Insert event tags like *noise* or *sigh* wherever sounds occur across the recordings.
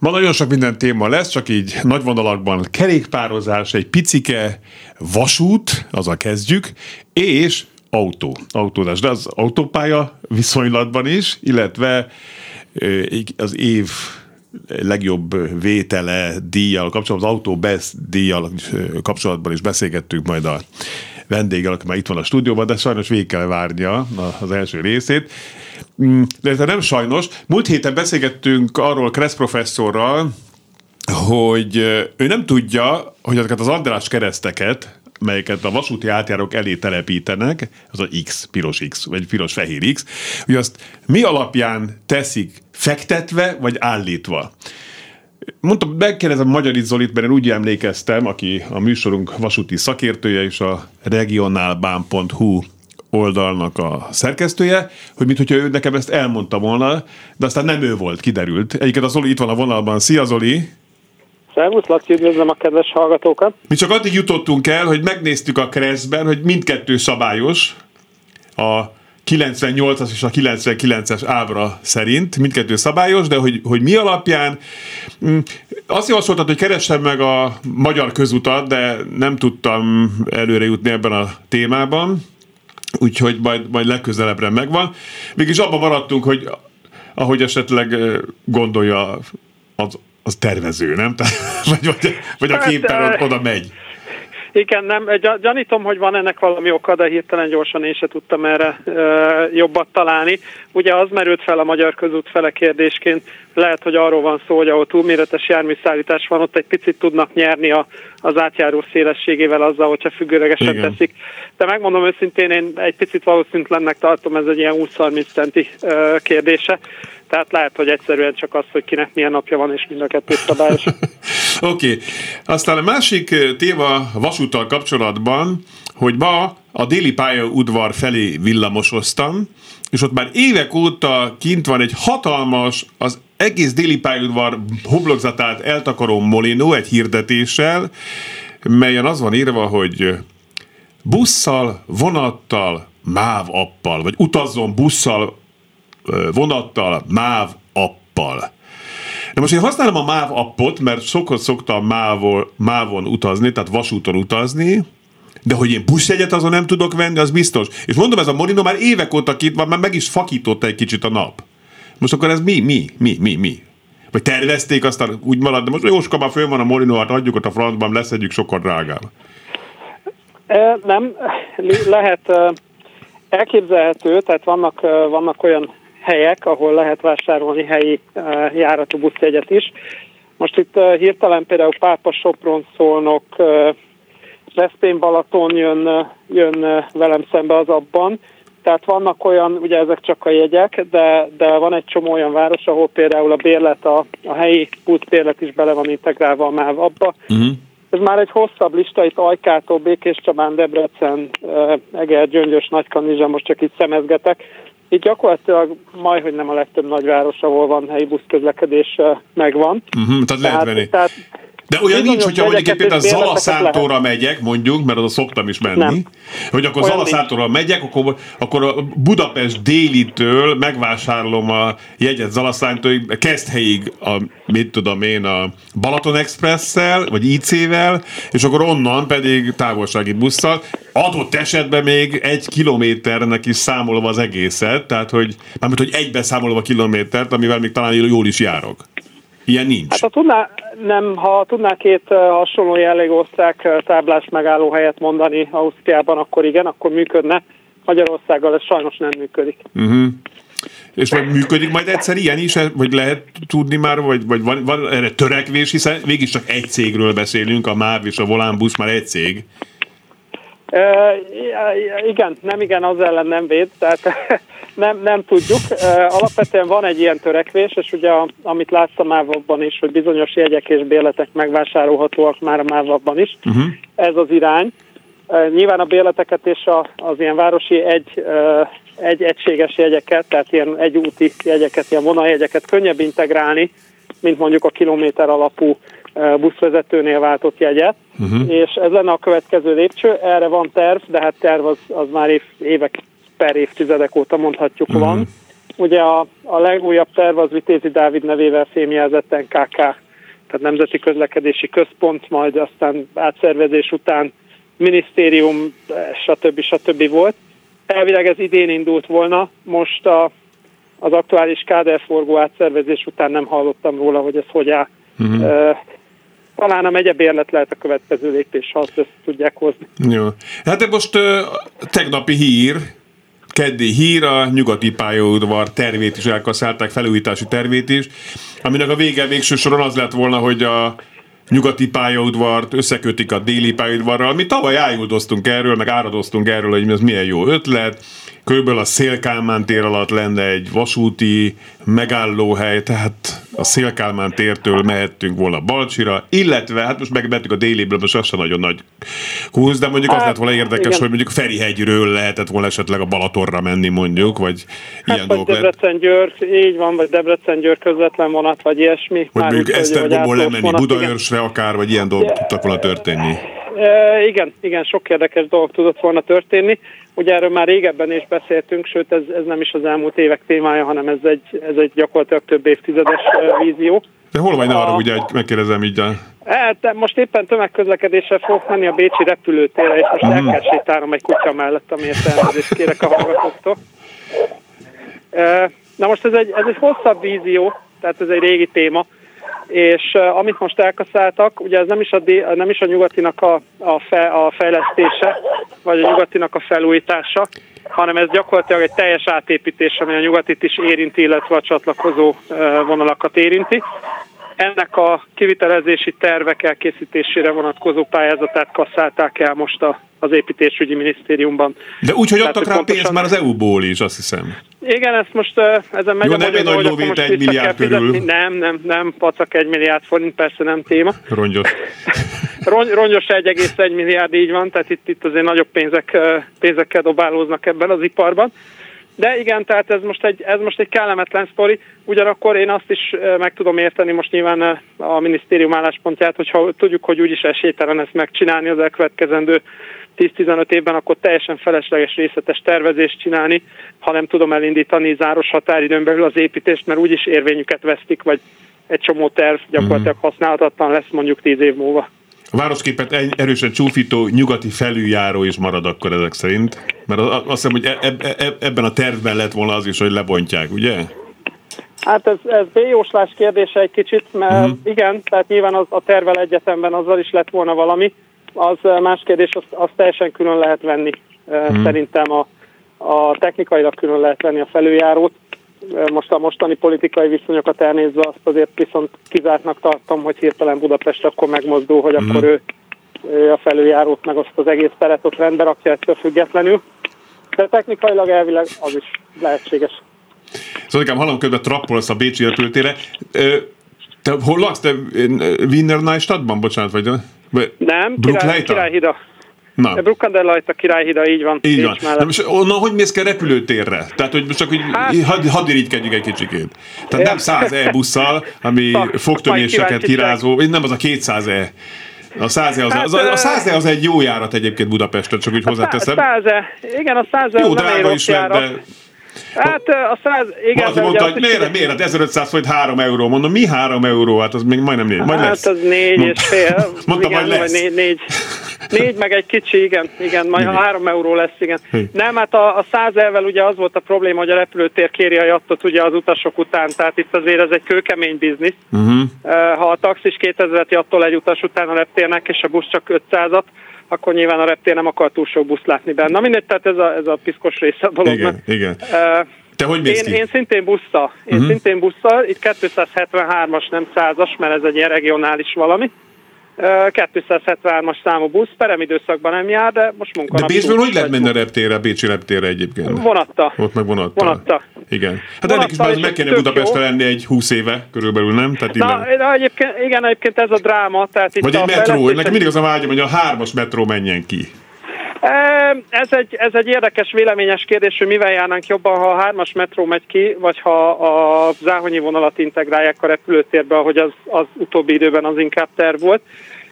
Ma nagyon sok minden téma lesz, csak így nagy vonalakban kerékpározás, egy picike vasút, azzal kezdjük, és autó, autódás, de az autópálya viszonylatban is, illetve az év legjobb vétele díjjal kapcsolatban, az Autó Best díjjal kapcsolatban is beszélgettünk majd a vendéggel, aki már itt van a stúdióban, de sajnos végig kell várnia az első részét. Mm, de nem sajnos. Múlt héten beszélgettünk arról Kressz professzorral, hogy ő nem tudja, hogy ezeket az András kereszteket, melyeket a vasúti átjárók elé telepítenek, az a X, piros X, vagy piros-fehér X, hogy azt mi alapján teszik fektetve, vagy állítva. Mondtam, megkérdezem Magyar Zolit, mert én úgy emlékeztem, aki a műsorunk vasúti szakértője és a regionálbán.hu oldalnak a szerkesztője, hogy mit, hogyha ő nekem ezt elmondta volna, de aztán nem ő volt, kiderült. Egyiket a Zoli itt van a vonalban. Szia Zoli! Szervusz, Laci, üdvözlöm a kedves hallgatókat! Mi csak addig jutottunk el, hogy megnéztük a Kreszben, hogy mindkettő szabályos, a 98-as és a 99-es ábra szerint, mindkettő szabályos, de hogy, hogy mi alapján, mm, azt javasoltad, hogy keressem meg a magyar közutat, de nem tudtam előre jutni ebben a témában, úgyhogy majd, majd legközelebbre megvan. Mégis abban maradtunk, hogy ahogy esetleg gondolja az, az tervező, nem? *laughs* vagy, vagy, vagy aki éppen hát, oda megy. Igen, nem, gyanítom, hogy van ennek valami oka, de hirtelen gyorsan én se tudtam erre e, jobbat találni. Ugye az merült fel a magyar közút fele kérdésként, lehet, hogy arról van szó, hogy ahol túlméretes járműszállítás van, ott egy picit tudnak nyerni a, az átjáró szélességével azzal, hogyha függőlegesen Igen. teszik. De megmondom őszintén, én egy picit valószínűtlennek tartom, ez egy ilyen 20-30 centi e, kérdése. Tehát lehet, hogy egyszerűen csak az, hogy kinek milyen napja van, és mind a kettő szabályos. *laughs* *laughs* Oké. Okay. Aztán a másik téma vasúttal kapcsolatban, hogy ma a déli pályaudvar felé villamosoztam, és ott már évek óta kint van egy hatalmas, az egész déli pályaudvar hoblokzatát eltakaró molinó egy hirdetéssel, melyen az van írva, hogy busszal, vonattal, MÁV appal, vagy utazzon busszal, vonattal, MÁV appal. De most én használom a MÁV appot, mert sokat szoktam MÁV-on, MÁV-on utazni, tehát vasúton utazni, de hogy én buszjegyet azon nem tudok venni, az biztos. És mondom, ez a Molino már évek óta kit van, már meg is fakította egy kicsit a nap. Most akkor ez mi, mi, mi, mi, mi? Vagy tervezték, aztán úgy marad, de most Jóska már föl van a Molino, hát adjuk ott a francban, leszedjük sokkal drágább. Nem, lehet elképzelhető, tehát vannak, vannak olyan helyek, ahol lehet vásárolni helyi uh, járatú buszjegyet is. Most itt uh, hirtelen például Pápa Sopron szólnok, uh, Veszpén Balaton jön, jön velem szembe az abban, tehát vannak olyan, ugye ezek csak a jegyek, de, de van egy csomó olyan város, ahol például a bérlet, a, a helyi buszbérlet is bele van integrálva a MÁV abba. Uh-huh. Ez már egy hosszabb lista, itt Ajkától, Békés Csabán, Debrecen, Eger, Gyöngyös, Nagykanizsa, most csak itt szemezgetek. Itt gyakorlatilag majd, hogy nem a legtöbb nagyváros, ahol van helyi buszközlekedés megvan. Uh-huh, tehát, tehát lehet venni. Tehát, de olyan nincs, hogyha mondjuk például Zalaszántóra megyek, mondjuk, mert oda szoktam is menni, nem. hogy akkor Zalaszántóra megyek, akkor, akkor a Budapest délitől megvásárolom a jegyet Zalaszántóig, helyig a, mit tudom én, a Balaton Express-szel, vagy IC-vel, és akkor onnan pedig távolsági busszal, adott esetben még egy kilométernek is számolva az egészet, tehát hogy, mármint, hogy egybe számolva a kilométert, amivel még talán jól is járok. Ilyen nincs. Hát ha tudná, nem, ha tudná két hasonló jellegű osztrák táblás megálló helyet mondani Ausztriában, akkor igen, akkor működne. Magyarországgal ez sajnos nem működik. Uh-huh. És vagy működik majd egyszer ilyen is, vagy lehet tudni már, vagy, vagy van, van erre törekvés, hiszen végig csak egy cégről beszélünk, a MÁV és a Volánbusz már egy cég. E, igen, nem igen, az ellen nem véd, tehát *laughs* nem, nem tudjuk. Alapvetően van egy ilyen törekvés, és ugye amit látszam mávabban is, hogy bizonyos jegyek és béletek megvásárolhatóak már a mávabban is. Uh-huh. Ez az irány. Nyilván a béleteket és a, az ilyen városi egy, egy egységes jegyeket, tehát ilyen egyúti jegyeket, ilyen vonaljegyeket könnyebb integrálni, mint mondjuk a kilométer alapú buszvezetőnél váltott jegyet, uh-huh. és ez lenne a következő lépcső. Erre van terv, de hát terv az, az már év, évek per évtizedek óta mondhatjuk uh-huh. van. Ugye a, a legújabb terv az Vitézi Dávid nevével fémjelzett NKK, tehát Nemzeti Közlekedési Központ, majd aztán átszervezés után minisztérium, stb. stb. volt. Elvileg ez idén indult volna, most a, az aktuális káderforgó átszervezés után nem hallottam róla, hogy ez hogy áll. Uh-huh talán a megyebérlet lehet a következő lépés, ha azt ezt tudják hozni. Jó. Hát most uh, tegnapi hír, keddi hír, a nyugati pályaudvar tervét is elkaszálták, felújítási tervét is, aminek a vége végső soron az lett volna, hogy a nyugati pályaudvart összekötik a déli pályaudvarral. Mi tavaly ájuldoztunk erről, meg áradoztunk erről, hogy ez milyen jó ötlet, Körülbelül a Szélkálmán tér alatt lenne egy vasúti megállóhely, tehát a Szélkálmán tértől mehettünk volna Balcsira, illetve, hát most megbettük a déléből, most az sem nagyon nagy húz, de mondjuk hát, az lett volna érdekes, igen. hogy mondjuk Ferihegyről lehetett volna esetleg a Balatorra menni mondjuk, vagy hát, ilyen vagy Debrecen-Győr, így van, vagy Debrecen-Győr közvetlen vonat, vagy ilyesmi. Vagy mondjuk Esztergomból lemenni Budaörsre akár, vagy ilyen dolgok tudtak volna történni. E, igen, igen, sok érdekes dolog tudott volna történni. Ugye erről már régebben is beszéltünk, sőt ez, ez nem is az elmúlt évek témája, hanem ez egy, ez egy gyakorlatilag több évtizedes vízió. De hol vagy, ne arra, ugye, hogy megkérdezem így. Hát, most éppen tömegközlekedésre fogok menni a Bécsi repülőtérre, és most mm. el kell sétálnom egy kutya mellett, amiért elnézést kérek a hallgatóktól. Na most ez egy, ez egy hosszabb vízió, tehát ez egy régi téma, és amit most elkaszáltak, ugye ez nem is a, nem is a nyugatinak a, a, fe, a fejlesztése, vagy a nyugatinak a felújítása, hanem ez gyakorlatilag egy teljes átépítés, ami a nyugatit is érinti, illetve a csatlakozó vonalakat érinti. Ennek a kivitelezési tervek elkészítésére vonatkozó pályázatát kasszálták el most a az építésügyi minisztériumban. De úgy, hogy adtak rá pénzt már az EU-ból is, azt hiszem. Igen, ezt most ezen megy Jó, a nem egy nagy lóvét egy milliárd körül. Nem, nem, nem, pacak egy milliárd forint, persze nem téma. Rongyos. *laughs* Ron, rongyos 1,1 milliárd, így van, tehát itt, itt azért nagyobb pénzek, pénzekkel dobálóznak ebben az iparban. De igen, tehát ez most egy, ez most egy kellemetlen sztori, ugyanakkor én azt is meg tudom érteni most nyilván a minisztérium álláspontját, hogyha tudjuk, hogy úgyis esélytelen ezt megcsinálni az elkövetkezendő 10-15 évben, akkor teljesen felesleges részletes tervezést csinálni, ha nem tudom elindítani záros határidőn belül az építést, mert úgyis érvényüket vesztik, vagy egy csomó terv gyakorlatilag mhm. használhatatlan lesz mondjuk 10 év múlva. A városképet erősen csúfító nyugati felüljáró is marad akkor ezek szerint? Mert azt hiszem, hogy e- e- e- ebben a tervben lett volna az is, hogy lebontják, ugye? Hát ez, ez B-jóslás kérdése egy kicsit, mert uh-huh. igen, tehát nyilván az, a tervel egyetemben azzal is lett volna valami, az más kérdés, azt, azt teljesen külön lehet venni. Hmm. Szerintem a, a technikailag külön lehet venni a felüljárót. Most a mostani politikai viszonyokat elnézve azt azért viszont kizártnak tartom, hogy hirtelen Budapest akkor megmozdul, hogy hmm. akkor ő, ő a felüljárót meg azt az egész teret ott rendbe rakja ettől függetlenül. De technikailag elvileg az is lehetséges. Szóval hallom közben trappolsz a Bécsi repülőtére. Te hol laksz? Te Wiener Neustadtban? Bocsánat, vagy... Nem, király, Királyhida. Na. Bruckner Királyhida, így van. Így van. Na most onnan hogy mész ki repülőtérre? Tehát, hogy most csak hogy hát, had, hadd irigykedjünk egy kicsikét. Tehát nem 100 e-busszal, ami *laughs* fogtöméseket kirázó, nem az a 200 e. A 100 az, hát, az, a 100 az egy jó járat egyébként Budapesten, csak úgy hozzáteszem. A 100 igen, a 100 Jó, drága is lett, de Hát a száz, igen. Valaki mondta, hogy miért, miért, hát 1500 forint 3 euró. Mondom, mi 3 euró? Hát az még majdnem négy. Majd hát lesz. az négy Mond, és fél. *laughs* Mondta, igen, majd lesz. Négy, négy, négy, meg egy kicsi, igen, igen, majd igen. 3 euró lesz, igen. Hé. Nem, hát a, a 100 elvel ugye az volt a probléma, hogy a repülőtér kéri a jattot ugye az utasok után, tehát itt azért ez egy kőkemény biznisz. Uh-huh. Ha a taxis 2000-et jattol egy utas után a reptérnek, és a busz csak 500-at, akkor nyilván a reptér nem akar túl sok busz látni benne. Na mindegy, tehát ez a, ez a piszkos része a dolognak. Igen, igen. Uh, te hogy mész én, én szintén buszta. Én uh-huh. szintén buszta. Itt 273-as, nem 100-as, mert ez egy ilyen regionális valami. 273-as számú busz, peremidőszakban nem jár, de most munkanap. De Bécsből hogy lehet menni a reptére, a Bécsi reptére egyébként? Vonatta. Ott meg vonatta. Vonatta. Igen. Hát ennek is már meg kéne Budapestre lenni egy 20 éve körülbelül, nem? Tehát Na, de egyébként, igen, egyébként ez a dráma. Tehát itt Vagy egy metró, nekem mindig az a vágyam, hogy a hármas metró menjen ki. Ez egy, ez egy érdekes véleményes kérdés, hogy mivel járnánk jobban, ha a hármas metró megy ki, vagy ha a záhonyi vonalat integrálják a repülőtérbe, ahogy az, az utóbbi időben az inkább terv volt.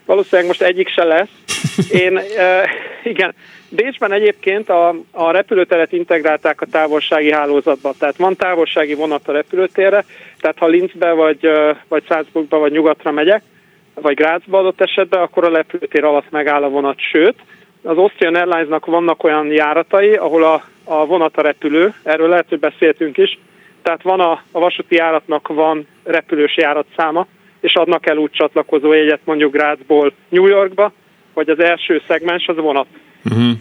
Valószínűleg most egyik se lesz. *laughs* Én, e, igen, Bécsben egyébként a, a repülőteret integrálták a távolsági hálózatba, tehát van távolsági vonat a repülőtérre, tehát ha Linzbe vagy, vagy Salzburgba vagy nyugatra megyek, vagy Grazba adott esetben, akkor a repülőtér alatt megáll a vonat, sőt, az Austrian Airlines-nak vannak olyan járatai, ahol a, a vonat a repülő, erről lehet, hogy beszéltünk is, tehát van a, a vasúti járatnak van repülős járatszáma, és adnak el úgy csatlakozó jegyet mondjuk Grazból New Yorkba, vagy az első szegmens az vonat. Uh-huh.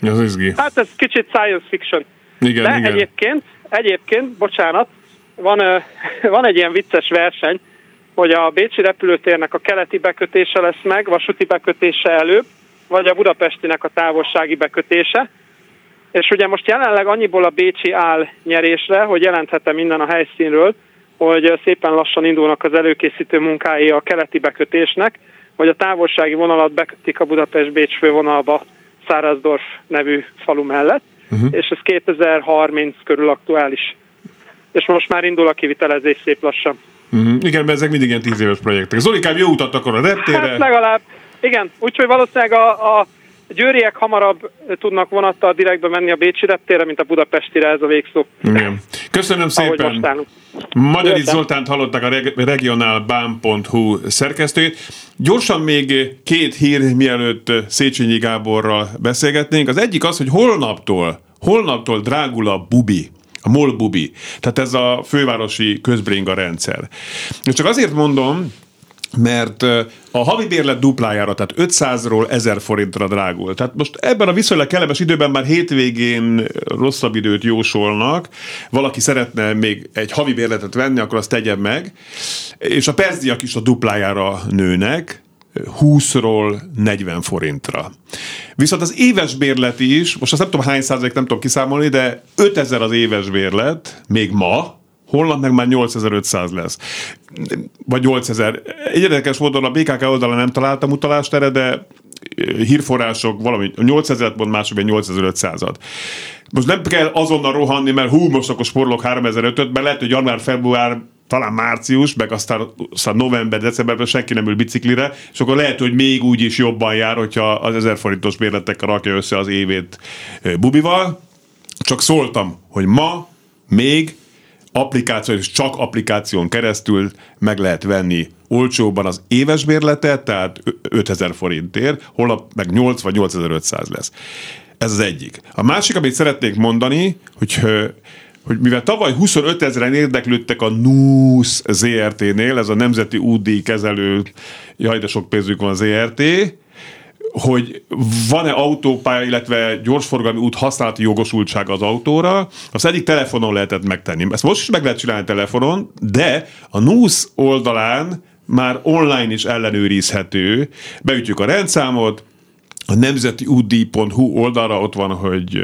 Ez izgi. Hát ez kicsit science fiction. Igen, De igen. egyébként, egyébként, bocsánat, van, *laughs* van egy ilyen vicces verseny, hogy a Bécsi repülőtérnek a keleti bekötése lesz meg, vasúti bekötése előbb, vagy a budapestinek a távolsági bekötése. És ugye most jelenleg annyiból a Bécsi áll nyerésre, hogy jelenthetem minden a helyszínről, hogy szépen lassan indulnak az előkészítő munkái a keleti bekötésnek, hogy a távolsági vonalat bekötik a Budapest-Bécs fővonalba Szárazdorf nevű falu mellett, uh-huh. és ez 2030 körül aktuális. És most már indul a kivitelezés szép lassan. Uh-huh. Igen, mert ezek mindig ilyen tíz éves projektek. Zolikám, jó utat akkor a reptére. Hát legalább, igen, úgyhogy valószínűleg a, a győriek hamarabb tudnak vonattal direktbe menni a Bécsi reptére, mint a Budapestire, ez a végszó. Igen. Köszönöm szépen. Magyari Zoltánt hallották a regionálbán.hu szerkesztőjét. Gyorsan még két hír, mielőtt Széchenyi Gáborral beszélgetnénk. Az egyik az, hogy holnaptól, holnaptól drágul a bubi a MOL bubi. Tehát ez a fővárosi közbringa rendszer. És csak azért mondom, mert a havi bérlet duplájára, tehát 500-ról 1000 forintra drágul. Tehát most ebben a viszonylag kellemes időben már hétvégén rosszabb időt jósolnak, valaki szeretne még egy havi bérletet venni, akkor azt tegye meg, és a percdiak is a duplájára nőnek, 20-ról 40 forintra. Viszont az éves bérlet is, most azt nem tudom hány százalék, nem tudom kiszámolni, de 5000 az éves bérlet, még ma, meg már 8500 lesz. Vagy 8000. Egy érdekes módon a BKK oldalon nem találtam utalást erre, de hírforrások valami 8000 mond mások 8500-at. Most nem kell azonnal rohanni, mert hú, most akkor sporlok 3005-öt, lehet, hogy január-február talán március, meg aztán, aztán november, decemberben senki nem ül biciklire, és akkor lehet, hogy még úgy is jobban jár, hogyha az 1000 forintos bérletekkel rakja össze az évét bubival. Csak szóltam, hogy ma még applikáció, és csak applikáción keresztül meg lehet venni olcsóban az éves bérletet, tehát 5000 forintért, holnap meg 8 vagy 8500 lesz. Ez az egyik. A másik, amit szeretnék mondani, hogy hogy mivel tavaly 25 ezeren érdeklődtek a NUS ZRT-nél, ez a Nemzeti Údi Kezelő, jaj, de sok pénzük van ZRT, hogy van-e autópálya, illetve gyorsforgalmi út használati jogosultsága az autóra, azt egyik telefonon lehetett megtenni. Ezt most is meg lehet csinálni telefonon, de a NUS oldalán már online is ellenőrizhető. Beütjük a rendszámot, a nemzeti UDI.hu oldalra ott van, hogy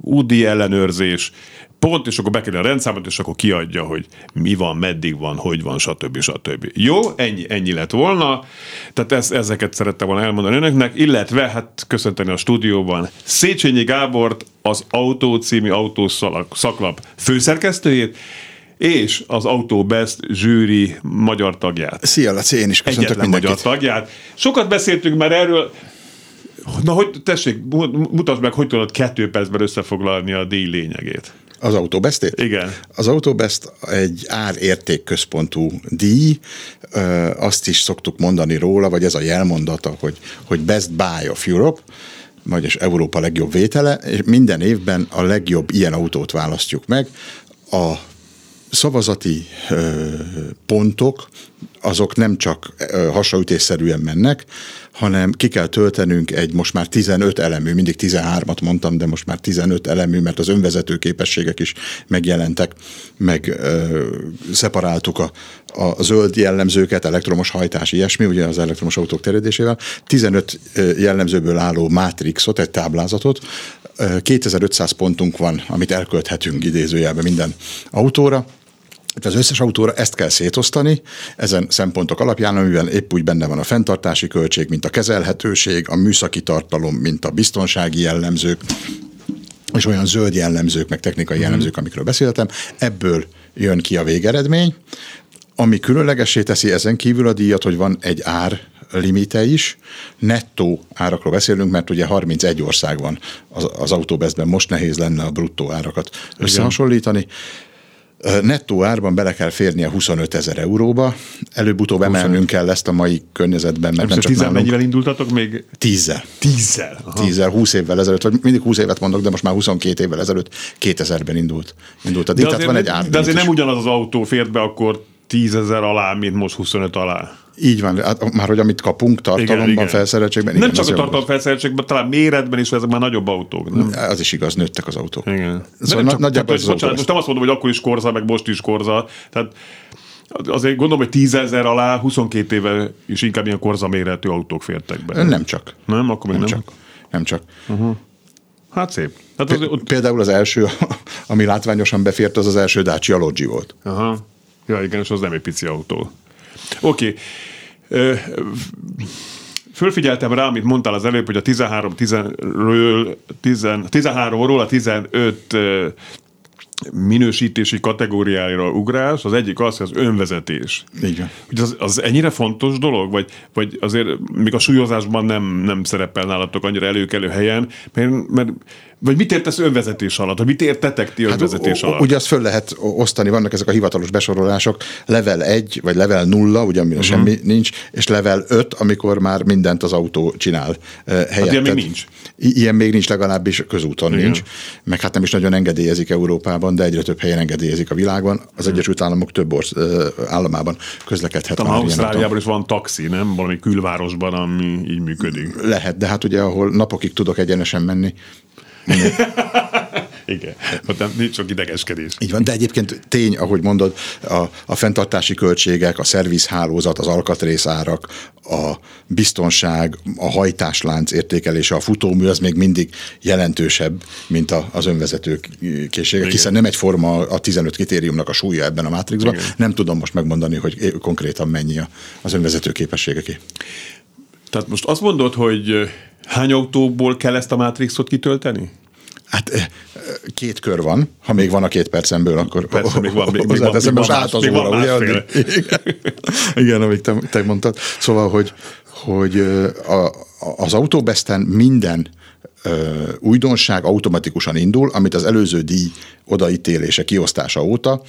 UDI ellenőrzés, pont, és akkor bekerül a rendszámot, és akkor kiadja, hogy mi van, meddig van, hogy van, stb. stb. Jó, ennyi, ennyi lett volna. Tehát ez, ezeket szerettem volna elmondani önöknek, illetve hát köszönteni a stúdióban Széchenyi Gábort, az Autó című autószaklap főszerkesztőjét, és az Auto Best zsűri magyar tagját. Szia, Laci, én is köszöntök Egyetlen mindenkit. magyar tagját. Sokat beszéltünk már erről, Na, hogy tessék, mutasd meg, hogy tudod kettő percben összefoglalni a díj lényegét. Az Autobestét? Igen. Az Autobest egy árértékközpontú díj, azt is szoktuk mondani róla, vagy ez a jelmondata, hogy, hogy Best Buy of Europe, vagyis Európa legjobb vétele, és minden évben a legjobb ilyen autót választjuk meg. A szavazati pontok azok nem csak hasraütésszerűen mennek, hanem ki kell töltenünk egy most már 15 elemű, mindig 13-at mondtam, de most már 15 elemű, mert az önvezető képességek is megjelentek, meg ö, szeparáltuk a, a zöld jellemzőket, elektromos hajtás, ilyesmi, ugye az elektromos autók terjedésével. 15 jellemzőből álló mátrixot, egy táblázatot, 2500 pontunk van, amit elkölthetünk idézőjelben minden autóra, az összes autóra ezt kell szétosztani, ezen szempontok alapján, amiben épp úgy benne van a fenntartási költség, mint a kezelhetőség, a műszaki tartalom, mint a biztonsági jellemzők, és olyan zöld jellemzők, meg technikai mhm. jellemzők, amikről beszéltem, ebből jön ki a végeredmény, ami különlegessé teszi ezen kívül a díjat, hogy van egy ár limite is. Nettó árakról beszélünk, mert ugye 31 ország van az, az autóbeszben, most nehéz lenne a bruttó árakat összehasonlítani. Igen Nettó árban bele kell férnie 25 ezer euróba, előbb-utóbb emelnünk kell ezt a mai környezetben. Mert nem, nem csak tízzel mennyivel indultatok még? Tízzel. Tízzel? Aha. Tízzel, 20 évvel ezelőtt, vagy mindig 20 évet mondok, de most már 22 évvel ezelőtt 2000-ben indult. indult a díj, de azért, van egy ár. De azért nem ugyanaz az autó fért be akkor 10 ezer alá, mint most 25 alá. Így van, hát már hogy amit kapunk tartalomban, igen, igen. felszereltségben. Nem igen, csak a tartalom felszereltségben, talán méretben is, ezek már nagyobb autók. Nem? Az is igaz, nőttek az autók. Igen. Szóval na, csak, nagyjából csak, bocsánat, most nem azt mondom, hogy akkor is korza, meg most is korza. Tehát azért gondolom, hogy tízezer alá 22 éve is inkább ilyen korza méretű autók fértek be. Nem csak. Nem? Akkor még nem? Nem csak. Nem csak. Uh-huh. Hát szép. Hát az, ott... Például az első, *laughs* ami látványosan befért, az az első Dacia Logi volt. Aha. Ja, igen, és az nem egy pici autó. Oké. Okay. Fölfigyeltem rá, amit mondtál az előbb, hogy a 13 10-ről 10, 13-ról a 15 minősítési kategóriáira ugrás, az egyik az, hogy az önvezetés. Igen. Hogy az, az ennyire fontos dolog, vagy, vagy azért még a súlyozásban nem, nem szerepel nálatok annyira előkelő helyen, mert, mert vagy mit értesz önvezetés alatt? Vagy mit értetek ti hát, önvezetés hát, alatt? Ugye azt föl lehet osztani, vannak ezek a hivatalos besorolások, level 1, vagy level 0, ugye amire uh-huh. semmi nincs, és level 5, amikor már mindent az autó csinál uh, helyetted. Hát ilyen még nincs. Ilyen még nincs, legalábbis közúton Igen. nincs. Meg hát nem is nagyon engedélyezik Európában, de egyre több helyen engedélyezik a világban. Az uh-huh. Egyesült Államok több orsz, uh, államában közlekedhet Talán már Ausztráliában is van taxi, nem? Valami külvárosban, ami így működik. Lehet, de hát ugye ahol napokig tudok egyenesen menni, Igen, ott nem, nincs sok idegeskedés. Így van, de egyébként tény, ahogy mondod, a, a fenntartási költségek, a szervizhálózat, az alkatrészárak, a biztonság, a hajtáslánc értékelése, a futómű az még mindig jelentősebb, mint a, az önvezető készségek, Igen. hiszen nem egyforma a 15 kritériumnak a súlya ebben a mátrixban. Igen. Nem tudom most megmondani, hogy konkrétan mennyi az önvezető képességeké. Tehát most azt mondod, hogy Hány autóból kell ezt a Matrixot kitölteni? Hát eh, két kör van, ha még van a két percemből, akkor Persze, még van, még, még van, még most át az óra, ugye? Igen, igen, amit te, te mondtad. Szóval, hogy, hogy a, az autóbeszten minden ö, újdonság automatikusan indul, amit az előző díj odaítélése, kiosztása óta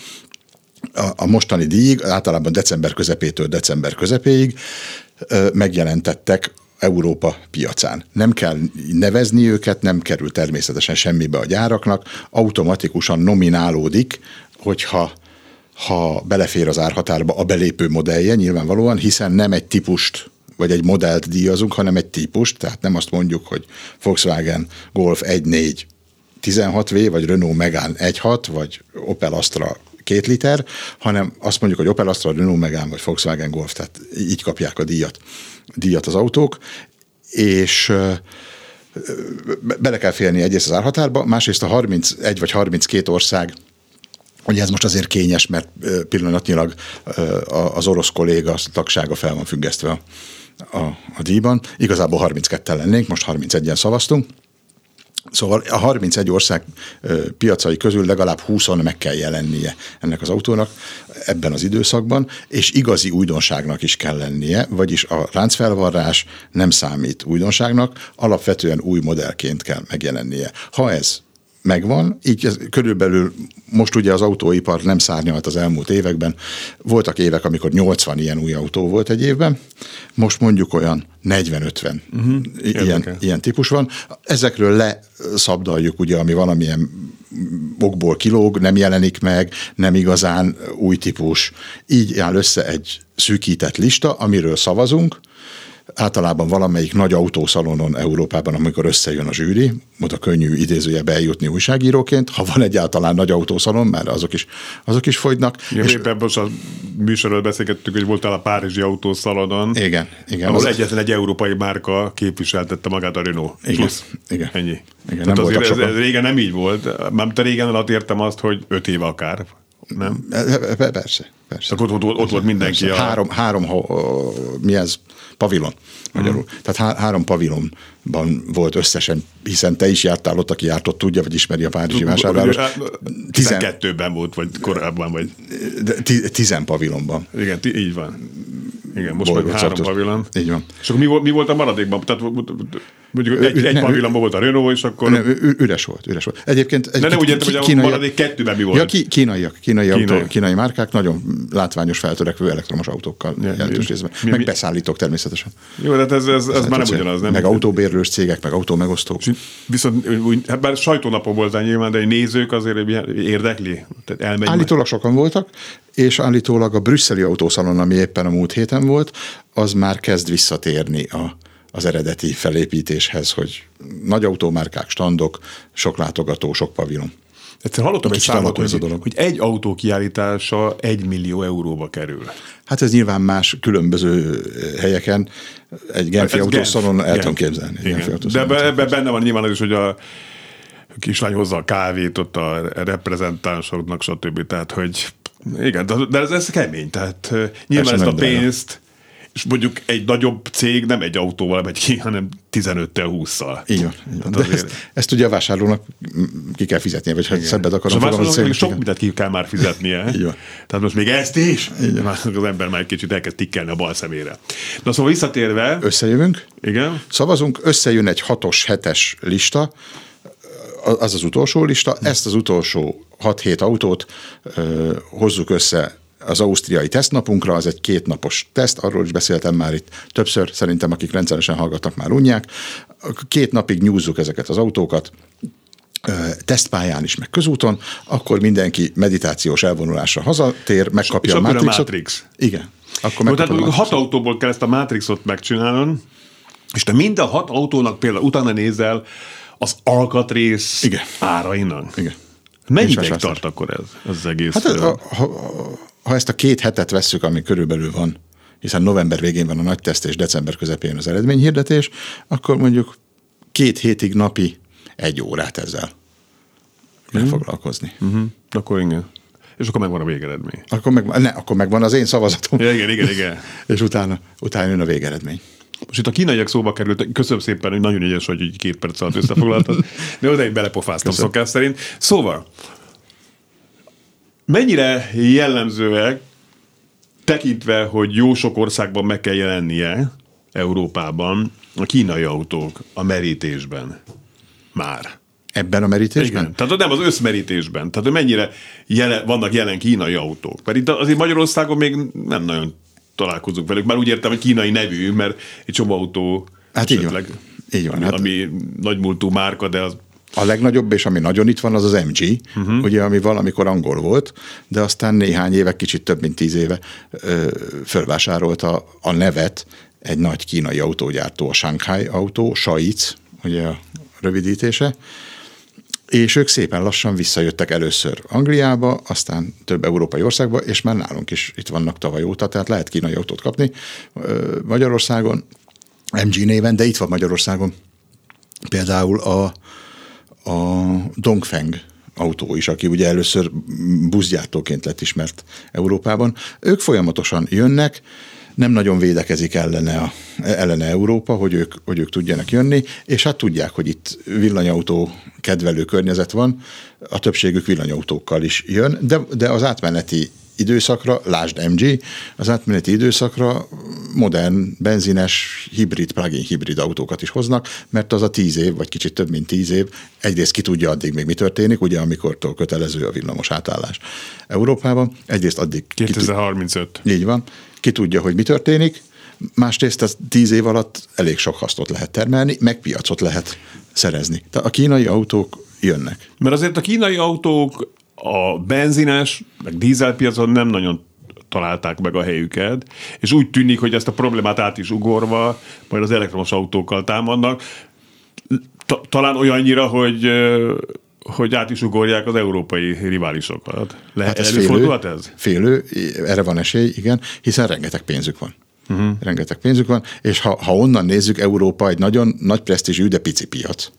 a, a mostani díjig, általában december közepétől december közepéig megjelentettek Európa piacán. Nem kell nevezni őket, nem kerül természetesen semmibe a gyáraknak, automatikusan nominálódik, hogyha ha belefér az árhatárba a belépő modellje nyilvánvalóan, hiszen nem egy típust vagy egy modellt díjazunk, hanem egy típust, tehát nem azt mondjuk, hogy Volkswagen Golf 1.4 16V, vagy Renault Megane 1.6, vagy Opel Astra két liter, hanem azt mondjuk, hogy Opel Astra, Renault Megane vagy Volkswagen Golf, tehát így kapják a díjat díjat az autók, és bele kell félni egyrészt az árhatárba, másrészt a 31 vagy 32 ország Ugye ez most azért kényes, mert pillanatnyilag az orosz kolléga tagsága fel van függesztve a, a, a díjban. Igazából 32 lennénk, most 31-en szavaztunk. Szóval a 31 ország piacai közül legalább 20 meg kell jelennie ennek az autónak ebben az időszakban, és igazi újdonságnak is kell lennie, vagyis a láncfelvarrás nem számít újdonságnak, alapvetően új modellként kell megjelennie. Ha ez megvan, így ez körülbelül most ugye az autóipar nem szárnyalt az elmúlt években. Voltak évek, amikor 80 ilyen új autó volt egy évben, most mondjuk olyan 40-50 uh-huh. ilyen, ilyen típus van. Ezekről leszabdaljuk ugye, ami valamilyen okból kilóg, nem jelenik meg, nem igazán új típus. Így áll össze egy szűkített lista, amiről szavazunk, általában valamelyik nagy autószalonon Európában, amikor összejön a zsűri, oda könnyű idézője bejutni újságíróként, ha van egyáltalán nagy autószalon, mert azok is, azok is fogynak. Ja, és éppen most a műsorról beszélgettünk, hogy voltál a Párizsi autószalonon. Igen, igen. Ahol az egyetlen egy európai márka képviseltette magát a Renault. Igen, Plusz. igen. Ennyi. Igen, Tehát nem azért ez, ez régen nem így volt. Már te régen alatt értem azt, hogy öt év akár. Nem? Persze, persze. Akkor ott, ott, ott volt mindenki. Persze. A... Három, három ha- mi ez? Pavilon, magyarul. Hmm. Tehát há- három pavilonban volt összesen, hiszen te is jártál ott, aki járt ott, tudja, vagy ismeri a Párizsi vásárlást. Tizen, 12-ben volt, vagy korábban, vagy... tizen pavilonban. Igen, így van. Igen, most Bolygó meg három tartoz- pavilon. Így van. És akkor mi volt, mi volt a maradékban? Tehát mondjuk egy, egy pavilonban volt a Renault, és akkor... Nem, üres volt, üres volt. Egyébként egy De nem úgy értem, hogy a maradék kettőben mi volt. Ja, ki, kínaiak, kínai, Kínai. Autó, kínai márkák, nagyon látványos feltörekvő elektromos autókkal jelentős részben. Meg beszállítók természetesen. Jó, de hát ez, ez, ez már nem ugyanaz, nem? Meg autóbérlős cégek, meg autómegosztók. Viszont hát bár sajtónapon voltál nyilván, de egy nézők azért érdekli? Tehát elmegy Állítólag sokan voltak, és állítólag a brüsszeli autószalon, ami éppen a múlt héten volt, az már kezd visszatérni a, az eredeti felépítéshez, hogy nagy autómárkák, standok, sok látogató, sok pavilon. Egyszer hallottam egy számot, hogy, dolog. hogy egy autó kiállítása egy millió euróba kerül. Hát ez nyilván más különböző helyeken, egy Genfi Ez autószalon Genf. el tudom képzelni. Igen. De ebben ebbe benne van nyilván az is, hogy a kislány hozza a kávét ott a reprezentánsoknak, stb. Tehát, hogy igen, de, ez, ez kemény. Tehát nyilván ezt a pénzt, és mondjuk egy nagyobb cég nem egy autóval megy ki, hanem 15-tel, 20-szal. Így van. Így van. De azért- ezt, ezt ugye a vásárlónak ki kell fizetnie, vagy ha szebbet akarom Szóval fogalmazni, még sok igen. mindent ki kell már fizetnie. *laughs* Így van. Tehát most még ezt is? Már az ember már egy kicsit elkezd tikkelni a bal szemére. Na szóval visszatérve, Összejövünk, igen, szavazunk, összejön egy hatos, hetes lista, az az utolsó lista, ezt az utolsó 6-7 autót ö, hozzuk össze az ausztriai tesztnapunkra, az egy kétnapos teszt, arról is beszéltem már itt többször, szerintem akik rendszeresen hallgatnak már unják. Két napig nyúzzuk ezeket az autókat, tesztpályán is, meg közúton, akkor mindenki meditációs elvonulásra hazatér, megkapja és a akkor a Matrixot. Matrix. Igen. Akkor Jó, tehát a hat Matrixot. autóból kell ezt a Matrixot megcsinálnod, és te mind a hat autónak például utána nézel az alkatrész Igen. árainak. Igen. Mennyi Nincs ideig vásárlás. tart akkor ez, ez az egész? Hát a, ha, ha ezt a két hetet vesszük, ami körülbelül van, hiszen november végén van a nagy teszt, és december közepén az eredményhirdetés, akkor mondjuk két hétig napi egy órát ezzel kell foglalkozni. uh-huh. Akkor igen. És akkor megvan a végeredmény. Akkor, meg, ne, akkor megvan az én szavazatom, Ja, igen, igen, igen. *laughs* és utána, utána jön a végeredmény. Most itt a kínaiak szóba került, köszönöm szépen, hogy nagyon ügyes hogy két perc alatt összefoglaltad, de odaig belepofáztam Köszönöm. szokás szerint. Szóval, mennyire jellemzőek, tekintve, hogy jó sok országban meg kell jelennie, Európában, a kínai autók a merítésben már. Ebben a merítésben? Igen. Tehát nem az összmerítésben. Tehát hogy mennyire jelen, vannak jelen kínai autók. Mert itt azért Magyarországon még nem nagyon találkozunk velük. Már úgy értem, hogy kínai nevű, mert egy csomó autó Hát így van. esetleg, Így van, hát- ami nagymúltú márka, de az A legnagyobb, és ami nagyon itt van, az az MG, Mhm. uh-huh. ugye, ami valamikor angol volt, de aztán néhány éve, kicsit több mint tíz éve ö, fölvásárolta a nevet egy nagy kínai autógyártó, a Shanghai autó, Shaiz, ugye a rövidítése, és ők szépen lassan visszajöttek először Angliába, aztán több európai országba, és már nálunk is itt vannak tavaly óta, tehát lehet kínai autót kapni Magyarországon, MG néven, de itt van Magyarországon például a, a Dongfeng autó is, aki ugye először buszgyártóként lett ismert Európában. Ők folyamatosan jönnek, nem nagyon védekezik ellene, a, ellene Európa, hogy ők, hogy ők tudjanak jönni, és hát tudják, hogy itt villanyautó kedvelő környezet van, a többségük villanyautókkal is jön, de, de az átmeneti időszakra, lásd MG, az átmeneti időszakra modern, benzines, hibrid, plug-in hibrid autókat is hoznak, mert az a tíz év, vagy kicsit több, mint tíz év, egyrészt ki tudja addig még mi történik, ugye amikortól kötelező a villamos átállás Európában, egyrészt addig ki, tud- 2035. így van, ki tudja, hogy mi történik, másrészt az tíz év alatt elég sok hasznot lehet termelni, meg piacot lehet szerezni. Tehát a kínai autók jönnek. Mert azért a kínai autók a benzines, meg dízelpiacon nem nagyon találták meg a helyüket, és úgy tűnik, hogy ezt a problémát át is ugorva, majd az elektromos autókkal támadnak. Ta- talán olyannyira, hogy hogy át is ugorják az európai riválisokat. Lehet, hát ez előfordulhat ez? Félő, erre van esély, igen, hiszen rengeteg pénzük van. Uh-huh. Rengeteg pénzük van, és ha, ha onnan nézzük, Európa egy nagyon nagy presztízsű, de pici piac.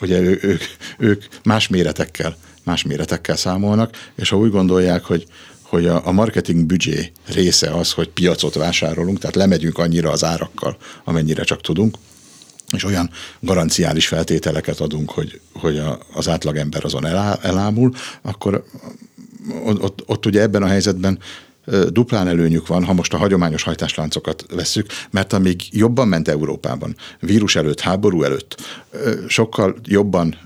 Ugye ő, ők, ők más méretekkel, más méretekkel számolnak, és ha úgy gondolják, hogy hogy a, a marketing büdzsé része az, hogy piacot vásárolunk, tehát lemegyünk annyira az árakkal, amennyire csak tudunk, és olyan garanciális feltételeket adunk, hogy, hogy a, az átlagember azon elá, elámul, akkor ott, ott, ott ugye ebben a helyzetben duplán előnyük van, ha most a hagyományos hajtásláncokat vesszük, mert amíg jobban ment Európában, vírus előtt, háború előtt, sokkal jobban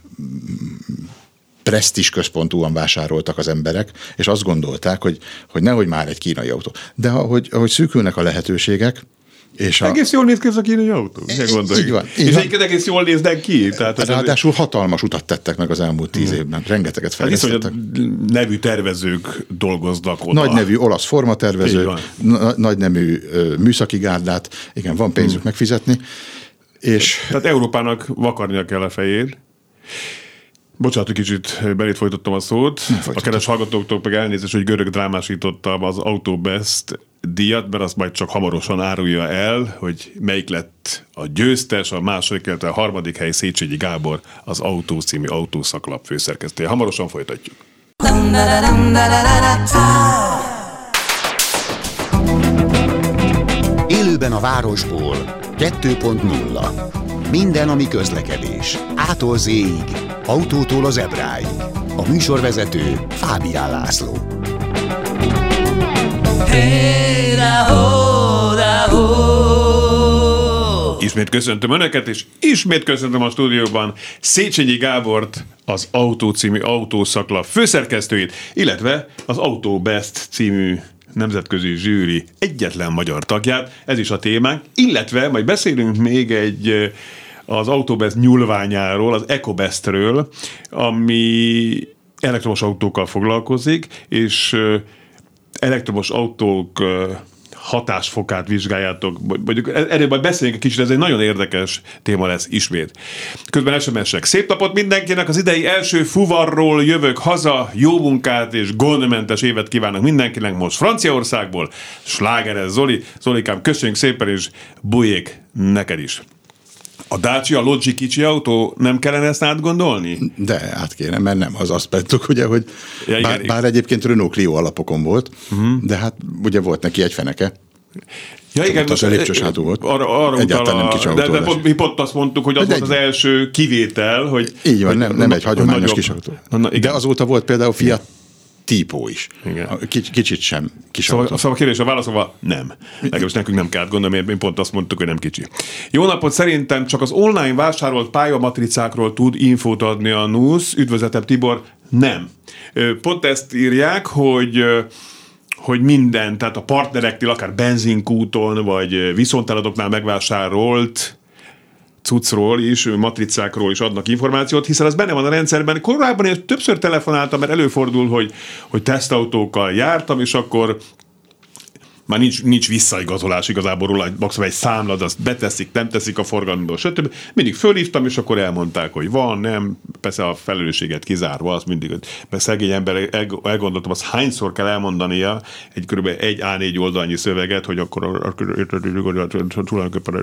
presztis központúan vásároltak az emberek, és azt gondolták, hogy, hogy nehogy már egy kínai autó. De ahogy, ahogy szűkülnek a lehetőségek, és a... Egész jól néz ki ez a kínai autó. Így van. Így és egyébként egész jól néznek ki. Tehát Ráadásul hatalmas utat tettek meg az elmúlt tíz évben. Rengeteget hát fejlesztettek. Hát nevű tervezők dolgoznak oda. Nagy nevű olasz formatervező, nagy nevű műszaki gárdát. Igen, van pénzük hmm. megfizetni. És... Tehát Európának vakarnia kell a fejét. Bocsánat, hogy kicsit belét folytottam a szót. A keres hallgatóktól meg elnézést, hogy görög drámásítottam az Autobest díjat, mert azt majd csak hamarosan árulja el, hogy melyik lett a győztes, a második, illetve a harmadik hely Széchenyi Gábor, az Autó című autószaklap főszerkesztője. Hamarosan folytatjuk. Élőben a városból 2.0 minden, ami közlekedés. Ától z autótól az ebráig. A műsorvezető Fábián László. Hey, da, ho, da, ho. Ismét köszöntöm Önöket, és ismét köszöntöm a stúdióban Széchenyi Gábort, az Autó című autószakla főszerkesztőjét, illetve az Auto Best című nemzetközi zsűri egyetlen magyar tagját, ez is a témánk, illetve majd beszélünk még egy az Autobest nyúlványáról, az EcoBestről, ami elektromos autókkal foglalkozik, és elektromos autók hatásfokát vizsgáljátok, mondjuk e- erről majd beszéljünk egy kicsit, ez egy nagyon érdekes téma lesz ismét. Közben SMS-ek. Szép napot mindenkinek, az idei első fuvarról jövök haza, jó munkát és gondmentes évet kívánok mindenkinek most Franciaországból. Slágeres Zoli, Zolikám, köszönjük szépen, és bujék neked is. A Dacia Logi kicsi autó, nem kellene ezt átgondolni? De át kéne, mert nem az aspektuk, ugye, hogy ja, igen, bár, bár egyébként Renault Clio alapokon volt, uh-huh. de hát ugye volt neki egy feneke. Ja, igen, az lépcsős hátú volt. Arra, arra Egyáltalán nem kicsi De, de pont, mi pont azt mondtuk, hogy az de volt egy, az első kivétel, hogy... Így van, nem, nem egy hagyományos kis autó. De azóta volt például Fiat típó is. Igen. Kics, kicsit sem kis szóval, autó. szóval a kérdés a válaszolva nem. Legalábbis nekünk nem kell gondolni, mi pont azt mondtuk, hogy nem kicsi. Jó napot, szerintem csak az online vásárolt pályamatricákról tud infót adni a NUSZ. Üdvözletem Tibor, nem. Pont ezt írják, hogy hogy minden, tehát a partnereknél, akár benzinkúton, vagy viszonteladóknál megvásárolt cuccról is, matricákról is adnak információt, hiszen az benne van a rendszerben. Korábban én többször telefonáltam, mert előfordul, hogy, hogy tesztautókkal jártam, és akkor már nincs, nincs visszaigazolás igazából róla, maximum egy számlad, azt beteszik, nem teszik a forgalomból, stb. Mindig fölhívtam, és akkor elmondták, hogy van, nem, persze a felelősséget kizárva, az mindig, mert szegény ember elgondoltam, az hányszor kell elmondania egy kb. egy A4 oldalnyi szöveget, hogy akkor tulajdonképpen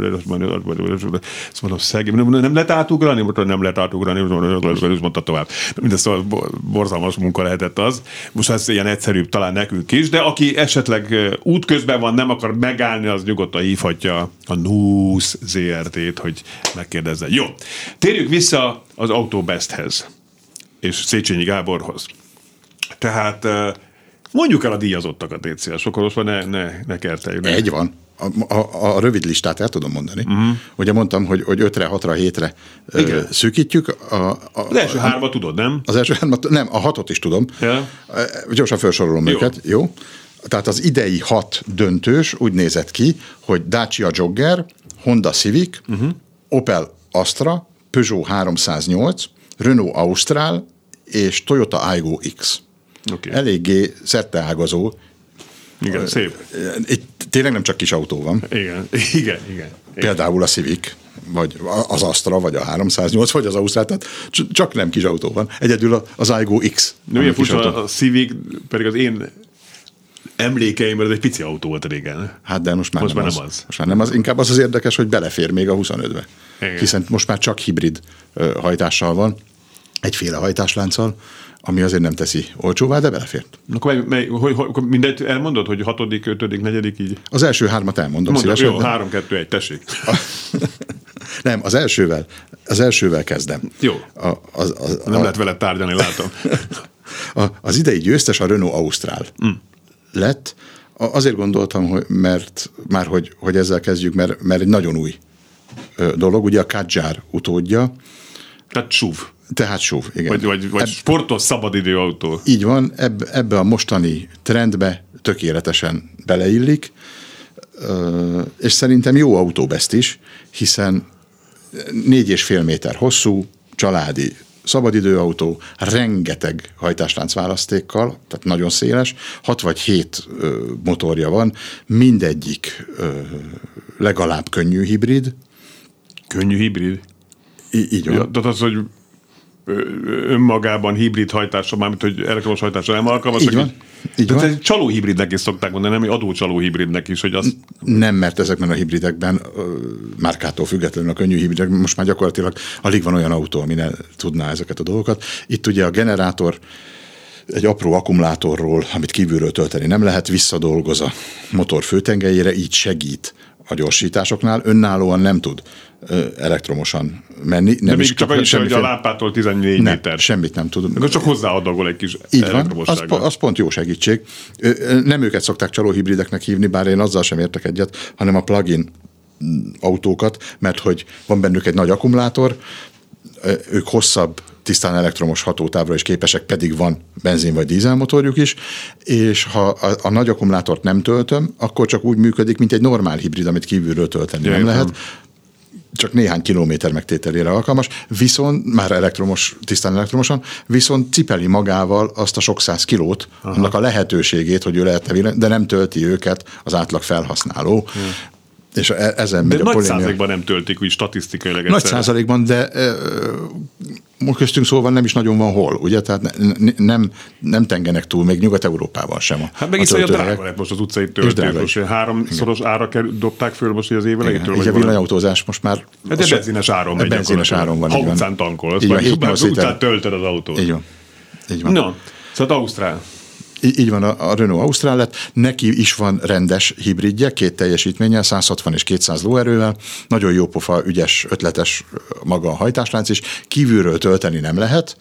azt mondom, szegény, nem lehet átugrani, nem lehet átugrani, mondta tovább. Mindezt a borzalmas munka lehetett az. Most ez ilyen egyszerűbb talán nekünk is, de aki esetleg útközben közben van, nem akar megállni, az nyugodtan hívhatja a NUSZ ZRT-t, hogy megkérdezze. Jó, térjük vissza az Autobesthez és Széchenyi Gáborhoz. Tehát mondjuk el a díjazottakat, légy szíves, akkor most ne, ne, ne kerteljük. Egy van. A, a, a rövid listát el tudom mondani. Uh-huh. Ugye mondtam, hogy, hogy ötre, hatra, hétre Igen. szűkítjük. A, a, az első hármat tudod, nem? Az első hármat, nem, a hatot is tudom. Ja. Gyorsan felsorolom Jó. őket. Jó tehát az idei hat döntős úgy nézett ki, hogy Dacia Jogger, Honda Civic, uh-huh. Opel Astra, Peugeot 308, Renault Austral és Toyota Aygo X. Oké. Eléggé szerteágazó. Igen, szép. Itt tényleg nem csak kis autó van. Igen, *laughs* igen, igen. Például a Civic, vagy az Astra, vagy a 308, vagy az Austral, tehát csak nem kis autó van. Egyedül az Aygo X. De milyen furcsa, a Civic pedig az én emlékeimben ez egy pici autó volt régen. Hát de most már, Most nem, már az. nem az. Most már nem az. Inkább az az érdekes, hogy belefér még a 25-be. Igen. Hiszen most már csak hibrid hajtással van, egyféle hajtáslánccal, ami azért nem teszi olcsóvá, de belefért. Akkor mely, mely, hogy, hogy, akkor mindegy elmondod, hogy hatodik, ötödik, negyedik így? Az első hármat elmondom Mondom, szívesen. jó, három, kettő, egy, tessék. *laughs* Nem, az elsővel, az elsővel kezdem. Jó. A, az, az, Nem a, lehet vele tárgyalni, látom. *laughs* a, az idei győztes a Renault Austral mm. Lett. Azért gondoltam, hogy, mert már hogy, hogy ezzel kezdjük, mert, mert egy nagyon új dolog. Ugye a Kadjar utódja, Tehát SUV. tehát SUV, igen. Vagy, vagy, vagy sportos szabadidő autó. Így van, ebbe, ebbe a mostani trendbe tökéletesen beleillik, és szerintem jó autóbeszt is, hiszen négy és fél méter hosszú, családi szabadidőautó, rengeteg hajtáslánc választékkal, tehát nagyon széles, hat vagy hét ö, motorja van, mindegyik legalább könnyű hibrid, Könnyű hibrid. í- így van. Ja, tehát az, hogy önmagában hibrid hajtásra, mármint, hogy elektromos hajtásra nem alkalmas. Így van. Így Tehát van. egy csaló hibridnek is szokták mondani, nem egy adócsaló hibridnek is, hogy az Nem, mert ezekben a hibridekben, márkától függetlenül a könnyű hibridek, most már gyakorlatilag alig van olyan autó, ami ne tudná ezeket a dolgokat. Itt ugye a generátor egy apró akkumulátorról, amit kívülről tölteni nem lehet, visszadolgoz a motor főtengelyére, így segít a gyorsításoknál, önállóan nem tud elektromosan menni. Nem de még is csak kap annyi sem, hogy a lámpától 14 nem, méter. semmit nem tud. Akkor csak hozzáadagol egy kis Így van, az, az pont jó segítség. Nem őket szokták csalóhibrideknek hívni, bár én azzal sem értek egyet, hanem a plug-in mm, autókat, mert hogy van bennük egy nagy akkumulátor, ők hosszabb, tisztán elektromos hatótávra is képesek, pedig van benzin vagy dízelmotorjuk is, és ha a, a nagy akkumulátort nem töltöm, akkor csak úgy működik, mint egy normál hibrid, amit kívülről tölteni Ja, nem lehet csak néhány kilométer megtételére alkalmas, viszont már elektromos, tisztán elektromosan, viszont cipeli magával azt a sok száz kilót, Aha. annak a lehetőségét, hogy ő lehetne de nem tölti őket az átlag felhasználó. Hmm. És e- ezen de megy a nagy polémia. százalékban nem töltik úgy statisztikailag Nagy százalékban, de e, most köztünk szóval nem is nagyon van hol, ugye? Tehát ne, ne, nem, nem tengenek túl, még Nyugat-Európában sem. A, Hát meg is, hogy a drága lett most az utcai töltés. Most háromszoros ára kerül, dobták föl most az év. Igen, vagy így a villanyautózás most már... Hát so- benzines áron megy Benzines áron van. Ha utcán tankolsz, vagy 7-8 utcán töltöd az autót. Így van. Így van. No, szóval Ausztrál. Így van, a Renault Austral lett, neki is van rendes hibridje, két teljesítménnyel, 160 és 200 lóerővel, nagyon jó pofa, ügyes, ötletes maga a hajtáslánc is, kívülről tölteni nem lehet,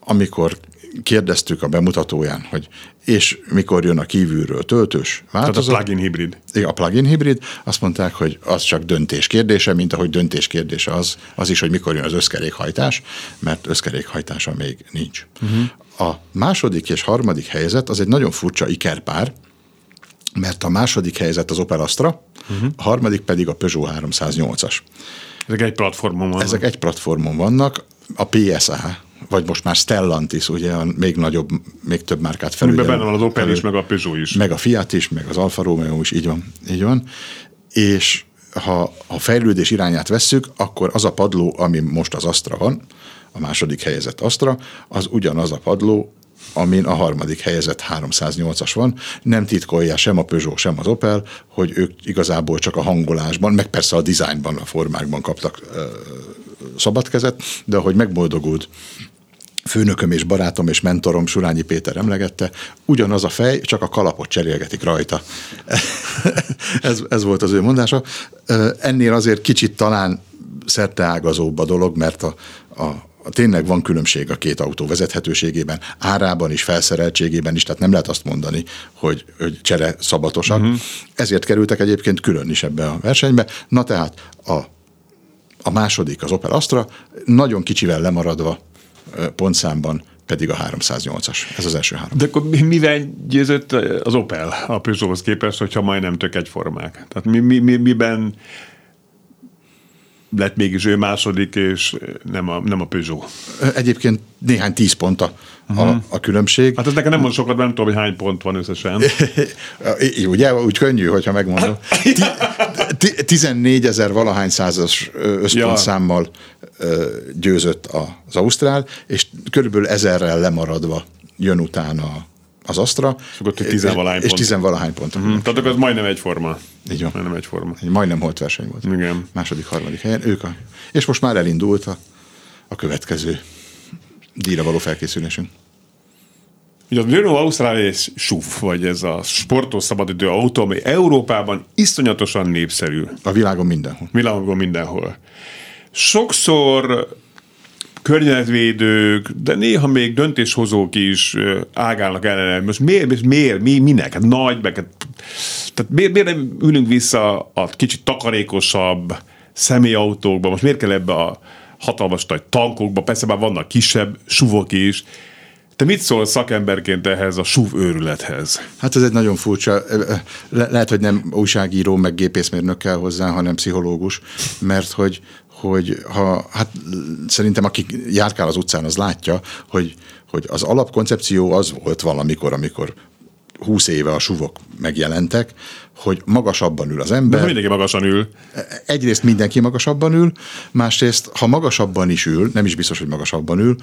amikor kérdeztük a bemutatóján, hogy és mikor jön a kívülről töltős Tehát a változat, plug-in hibrid. igen, a plug-in hibrid, azt mondták, hogy az csak döntés kérdése, mint ahogy döntés kérdése az, az is, hogy mikor jön az összkerékhajtás, mert összkerékhajtása még nincs. Uh-huh. A második és harmadik helyzet az egy nagyon furcsa ikerpár, mert a második helyzet az Opel Astra, uh-huh. a harmadik pedig a Peugeot 308-as. Ezek egy platformon van. Ezek egy platformon vannak, a PSA, vagy most már Stellantis, ugye a még nagyobb, még több márkát felügyelő. Amiben benne van az Opel is, felül- meg a Peugeot is. meg a Fiat is, meg az Alfa Romeo is, így van. Így van. És ha a fejlődés irányát vesszük, akkor az a padló, ami most az Astra van, a második helyezett Astra, az ugyanaz a padló, amin a harmadik helyezett 308-as van. Nem titkolja sem a Peugeot, sem az Opel, hogy ők igazából csak a hangolásban, meg persze a dizájnban, a formákban kaptak ö, szabad de ahogy megboldogult főnököm és barátom és mentorom Surányi Péter emlegette, ugyanaz a fej, csak a kalapot cserélgetik rajta. *laughs* ez, ez volt az ő mondása. Ennél azért kicsit talán szerteágazóbb a dolog, mert a, a tényleg van különbség a két autó vezethetőségében, árában is, felszereltségében is, tehát nem lehet azt mondani, hogy, hogy csere szabatosak. Uh-huh. Ezért kerültek egyébként külön is ebbe a versenybe. Na tehát a a második az Opel Astra, nagyon kicsivel lemaradva pontszámban pedig a 308-as. Ez az első három. De akkor mi- mivel győzött az Opel a Peugeothoz képest, hogyha majdnem tök egyformák? Tehát mi, mi, mi, miben lett mégis ő második, és nem a, nem a Peugeot. Egyébként néhány tíz pont a, uh-huh. a, a különbség. Hát ez nekem nem mond sokat, nem tudom, hogy hány pont van összesen. *laughs* Ugye, úgy könnyű, hogyha megmondom. 14 ezer valahány százas összpontszámmal ja. győzött az Ausztrál, és körülbelül ezerrel lemaradva jön utána az Astra. És akkor tizenvalahány pont. És tizenvalahány pont. Uh-huh. Tehát akkor az majdnem egyforma. Így van. Majdnem egyforma. Egy majdnem holt verseny volt. Igen. Második, harmadik helyen. Ők a... És most már elindult a, a következő díjra való felkészülésünk. Ugye a Renault Ausztrália és SUV, vagy ez a sportos szabadidő autó, ami Európában iszonyatosan népszerű. A világon mindenhol. Világon mindenhol. Sokszor környezetvédők, de néha még döntéshozók is ágálnak ellene. Most miért, miért, mi, minek? Hát nagy, meg, hát, tehát miért, miért nem ülünk vissza a kicsit takarékosabb személyautókba? Most miért kell ebbe a hatalmas nagy tankokba? Persze már vannak kisebb suvok is, te mit szól szakemberként ehhez a SUV őrülethez? Hát ez egy nagyon furcsa, le- lehet, hogy nem újságíró, meg gépészmérnök kell hozzá, hanem pszichológus, mert hogy, hogy ha, hát szerintem aki járkál az utcán, az látja, hogy, hogy az alapkoncepció az volt valamikor, amikor 20 éve a suvok megjelentek, hogy magasabban ül az ember. De mindenki magasan ül. Egyrészt mindenki magasabban ül, másrészt, ha magasabban is ül, nem is biztos, hogy magasabban ül,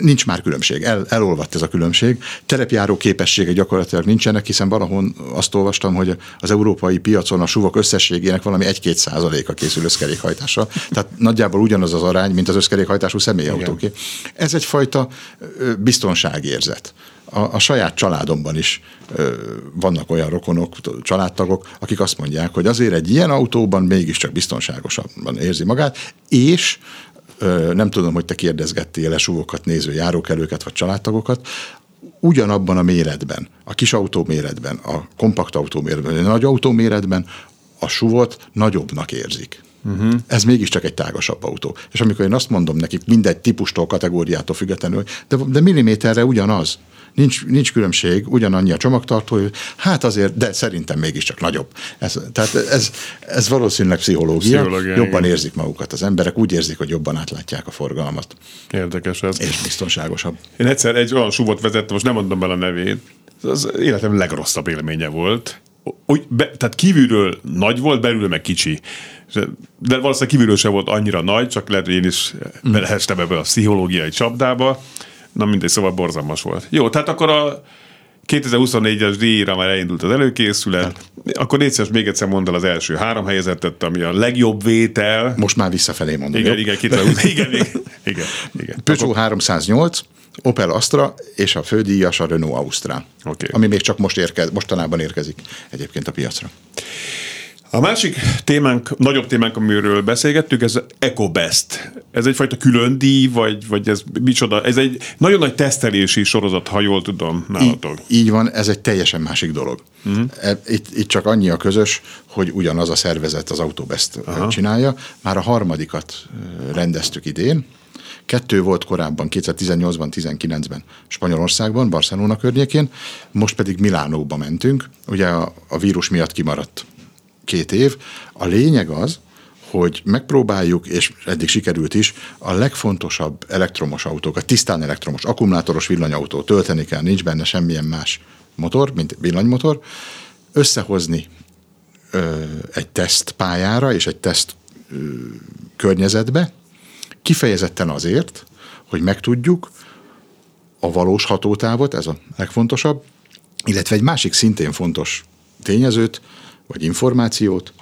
nincs már különbség, El, elolvadt ez a különbség. Terepjáró képessége gyakorlatilag nincsenek, hiszen valahol azt olvastam, hogy az európai piacon a suvok összességének valami 1-2 százaléka készül összkerékhajtásra. Tehát nagyjából ugyanaz az arány, mint az összkerékhajtású személyautóké. Ez egyfajta biztonságérzet. A, a saját családomban is ö, vannak olyan rokonok, családtagok, akik azt mondják, hogy azért egy ilyen autóban mégiscsak biztonságosabban érzi magát, és nem tudom, hogy te kérdezgettél-e súvokat néző járókelőket vagy családtagokat, ugyanabban a méretben, a kis autó méretben, a kompakt autó méretben, a nagy autó méretben a suvot nagyobbnak érzik. Uh-huh. Ez mégiscsak egy tágasabb autó. És amikor én azt mondom nekik, mindegy típustól, kategóriától függetlenül, de, de milliméterre ugyanaz nincs, nincs különbség, ugyanannyi a csomagtartó, hát azért, de szerintem mégiscsak nagyobb. Ez, tehát ez, ez valószínűleg pszichológia, pszichológia jobban igen. érzik magukat az emberek, úgy érzik, hogy jobban átlátják a forgalmat. Érdekes ez. És biztonságosabb. Én egyszer egy olyan suvot vezettem, most nem mondom bele a nevét, az életem legrosszabb élménye volt. Úgy, be, tehát kívülről nagy volt, belül meg kicsi. De valószínűleg kívülről sem volt annyira nagy, csak lehet, hogy én is belehestem ebbe a pszichológiai csapdába. Na mindegy, szóval borzalmas volt. Jó, tehát akkor a 2024-es díjra már elindult az előkészület. Hát. Akkor légy még egyszer mondd el az első három helyezettet, ami a legjobb vétel. Most már visszafelé mondom. Igen, igen, igen, *laughs* igen, igen, igen, igen. Peugeot akkor... 308, Opel Astra és a fődíjas a Renault Austral, okay. ami még csak most érkez, mostanában érkezik egyébként a piacra. A másik témánk, nagyobb témánk, amiről beszélgettük, ez EcoBest. Ez egyfajta külön díj, vagy, vagy ez micsoda? Ez egy nagyon nagy tesztelési sorozat, ha jól tudom, nálatok. Így, így van, ez egy teljesen másik dolog. Uh-huh. Itt, itt csak annyi a közös, hogy ugyanaz a szervezet az Autobest Aha. csinálja. Már a harmadikat rendeztük idén, Kettő volt korábban, 2018-ban, 19-ben Spanyolországban, Barcelona környékén, most pedig Milánóba mentünk. Ugye a, a vírus miatt kimaradt két év. A lényeg az, hogy megpróbáljuk, és eddig sikerült is, a legfontosabb elektromos autókat, tisztán elektromos, akkumulátoros villanyautó, tölteni kell, nincs benne semmilyen más motor, mint villanymotor, összehozni ö, egy tesztpályára és egy teszt ö, környezetbe, kifejezetten azért, hogy megtudjuk a valós hatótávot, ez a legfontosabb, illetve egy másik szintén fontos tényezőt, vagy információt,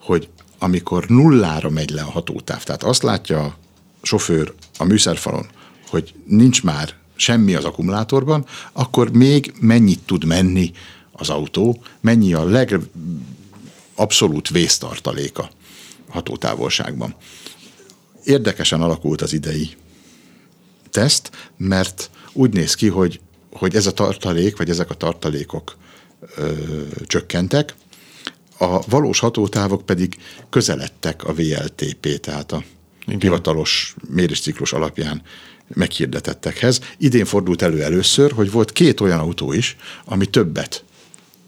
hogy amikor nullára megy le a hatótáv, tehát azt látja a sofőr a műszerfalon, hogy nincs már semmi az akkumulátorban, akkor még mennyit tud menni az autó, mennyi a legabszolút vésztartaléka hatótávolságban. Érdekesen alakult az idei teszt, mert úgy néz ki, hogy, hogy ez a tartalék, vagy ezek a tartalékok ö, csökkentek, a valós hatótávok pedig közeledtek a VLTP, tehát a Igen. hivatalos mérésciklus alapján meghirdetettekhez. Idén fordult elő először, hogy volt két olyan autó is, ami többet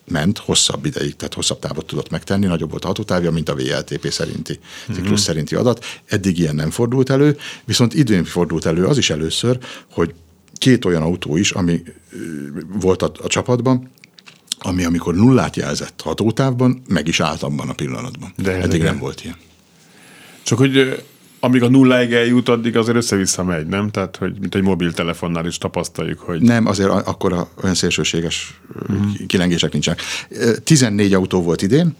ment hosszabb ideig, tehát hosszabb távot tudott megtenni, nagyobb volt a hatótávja, mint a VLTP szerinti, ciklus mm-hmm. szerinti adat. Eddig ilyen nem fordult elő, viszont időn fordult elő az is először, hogy két olyan autó is, ami volt a, a csapatban, ami amikor nullát jelzett hatótávban, meg is állt abban a pillanatban. De Eddig nem volt ilyen. Csak hogy amíg a nulláig eljut, addig azért össze-vissza megy, nem? Tehát, hogy mint egy mobiltelefonnál is tapasztaljuk, hogy... Nem, azért akkor olyan szélsőséges mm. kilengések nincsenek. 14 autó volt idén,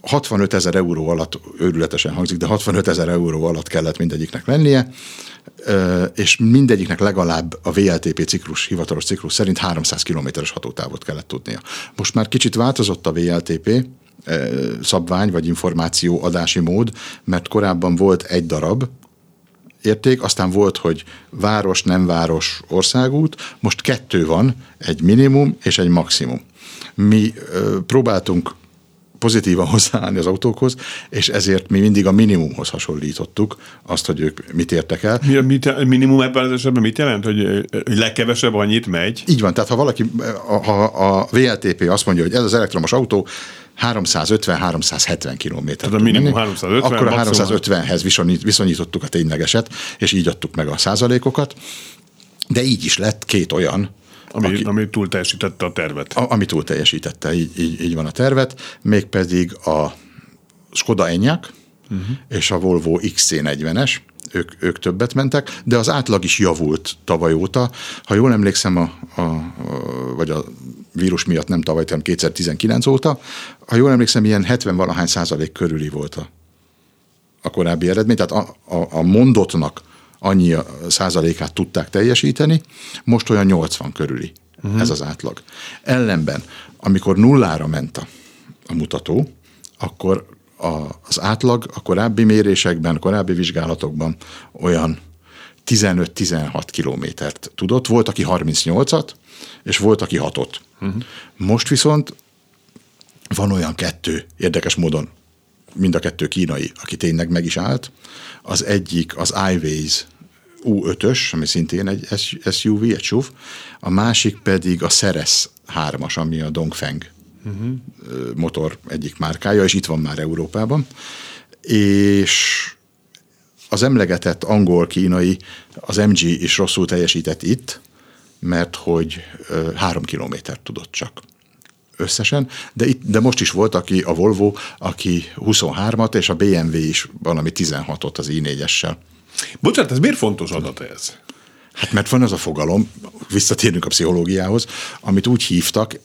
65 ezer euró alatt, őrületesen hangzik, de 65 ezer euró alatt kellett mindegyiknek lennie, és mindegyiknek legalább a VLTP ciklus, hivatalos ciklus szerint 300 kilométeres hatótávot kellett tudnia. Most már kicsit változott a VLTP, szabvány vagy információ adási mód, mert korábban volt egy darab, érték, aztán volt, hogy város, nem város, országút, most kettő van, egy minimum és egy maximum. Mi próbáltunk pozitívan *laughs* hozzáállni az autókhoz, és ezért mi mindig a minimumhoz hasonlítottuk azt, hogy ők mit értek el. Mi a mit, minimum ebben az esetben mit jelent, hogy, hogy legkevesebb annyit megy? Így van, tehát ha valaki, ha a VLTP azt mondja, hogy ez az elektromos autó 350-370 km. Tehát a minimum 350, Akkor a 350-hez viszonyítottuk a ténylegeset, és így adtuk meg a százalékokat. De így is lett két olyan, ami, aki, ami túl teljesítette a tervet. A, ami túl teljesítette, így, így, így van a tervet, mégpedig a Skoda Enyaq uh-huh. és a Volvo XC40-es, ők, ők többet mentek, de az átlag is javult tavaly óta. Ha jól emlékszem, a, a, a, vagy a vírus miatt nem tavaly, hanem 2019 óta, ha jól emlékszem, ilyen 70-valahány százalék körüli volt a, a korábbi eredmény, tehát a, a, a mondottnak annyi százalékát tudták teljesíteni, most olyan 80 körüli uh-huh. ez az átlag. Ellenben, amikor nullára ment a, a mutató, akkor a, az átlag a korábbi mérésekben, korábbi vizsgálatokban olyan 15-16 kilométert tudott. Volt, aki 38-at, és volt, aki 6-ot. Uh-huh. Most viszont van olyan kettő, érdekes módon mind a kettő kínai, aki tényleg meg is állt. Az egyik az iWays U5-ös, ami szintén egy SUV, egy SUV, a másik pedig a Ceres 3-as, ami a Dongfeng uh-huh. motor egyik márkája, és itt van már Európában. És az emlegetett angol-kínai, az MG is rosszul teljesített itt, mert hogy három kilométert tudott csak összesen, de, itt, de most is volt aki, a Volvo, aki 23-at, és a BMW is valami 16-ot az i4-essel. Bocsánat, ez miért fontos adat ez? Hát mert van az a fogalom, visszatérünk a pszichológiához, amit úgy hívtak,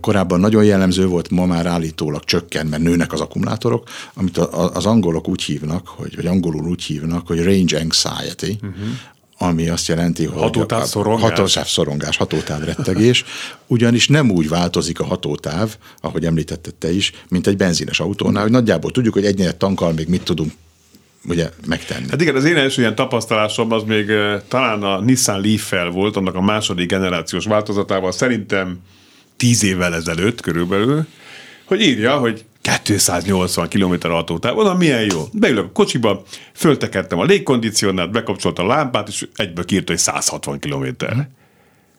korábban nagyon jellemző volt, ma már állítólag csökken, mert nőnek az akkumulátorok, amit az angolok úgy hívnak, hogy, vagy angolul úgy hívnak, hogy range anxiety, uh-huh ami azt jelenti, hogy hatótáv szorongás. hatótáv szorongás, hatótáv rettegés, ugyanis nem úgy változik a hatótáv, ahogy említetted te is, mint egy benzines autónál, hogy nagyjából tudjuk, hogy egy tankkal még mit tudunk ugye megtenni. Hát igen, az én első ilyen tapasztalásom az még talán a Nissan Leaf-fel volt, annak a második generációs változatával, szerintem tíz évvel ezelőtt körülbelül, hogy írja, hogy 280 km autótávon, oda milyen jó. Beülök a kocsiba, föltekertem a légkondicionált, bekapcsolta a lámpát, és egyből kiírta, hogy 160 km. Mm.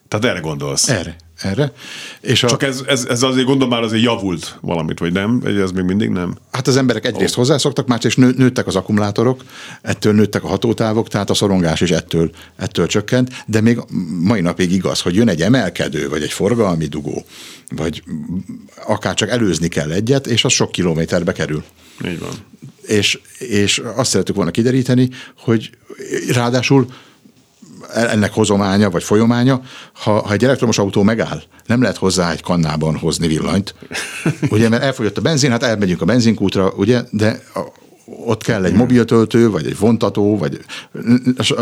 Tehát erre gondolsz. Erre, erre. És Csak a... ez, ez, ez azért gondolom már azért javult valamit, vagy nem? Ez még mindig nem? Hát az emberek egyrészt oh. hozzászoktak, másrészt nő, nőttek az akkumulátorok, ettől nőttek a hatótávok, tehát a szorongás is ettől, ettől csökkent, de még mai napig igaz, hogy jön egy emelkedő, vagy egy forgalmi dugó, vagy akár csak előzni kell egyet, és az sok kilométerbe kerül. Így van. És, és azt szeretük volna kideríteni, hogy ráadásul ennek hozománya vagy folyománya, ha, ha egy elektromos autó megáll, nem lehet hozzá egy kannában hozni villanyt, *laughs* ugye, mert elfogyott a benzin, hát elmegyünk a benzinkútra, ugye, de a, ott kell egy mobiltöltő, vagy egy vontató, vagy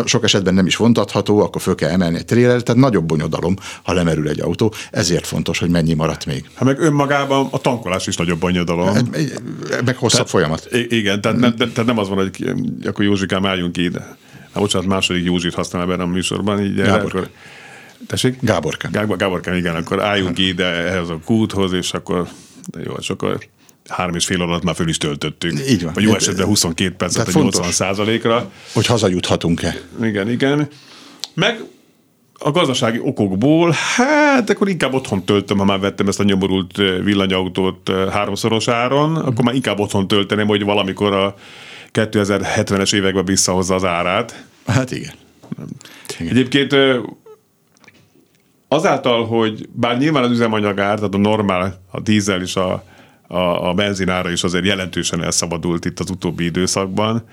sok esetben nem is vontatható, akkor föl kell emelni egy tréler, tehát nagyobb bonyodalom, ha lemerül egy autó. Ezért fontos, hogy mennyi maradt még. Hát meg önmagában a tankolás is nagyobb bonyodalom. Hát, meg hosszabb tehát, folyamat. Igen, tehát, ne, tehát nem az van, hogy akkor Józsikám álljunk ide Hát bocsánat, második Józsit használ ebben a műsorban. Így Gábor. Akkor, tessék? Gáborka. Gábor, Gáborka, igen, akkor álljunk ide ehhez a kúthoz, és akkor, de jó, és akkor három és fél alatt már föl is töltöttük. Így van. Vagy jó esetben 22 percet, a 80 százalékra. Hogy hazajuthatunk-e. Igen, igen. Meg a gazdasági okokból, hát akkor inkább otthon töltöm, ha már vettem ezt a nyomorult villanyautót háromszoros áron, akkor már inkább otthon tölteném, hogy valamikor a 2070-es években visszahozza az árát. Hát igen. igen. Egyébként azáltal, hogy bár nyilván az üzemanyagár, tehát a normál, a dízel és a, a, a benzinára is azért jelentősen elszabadult itt az utóbbi időszakban,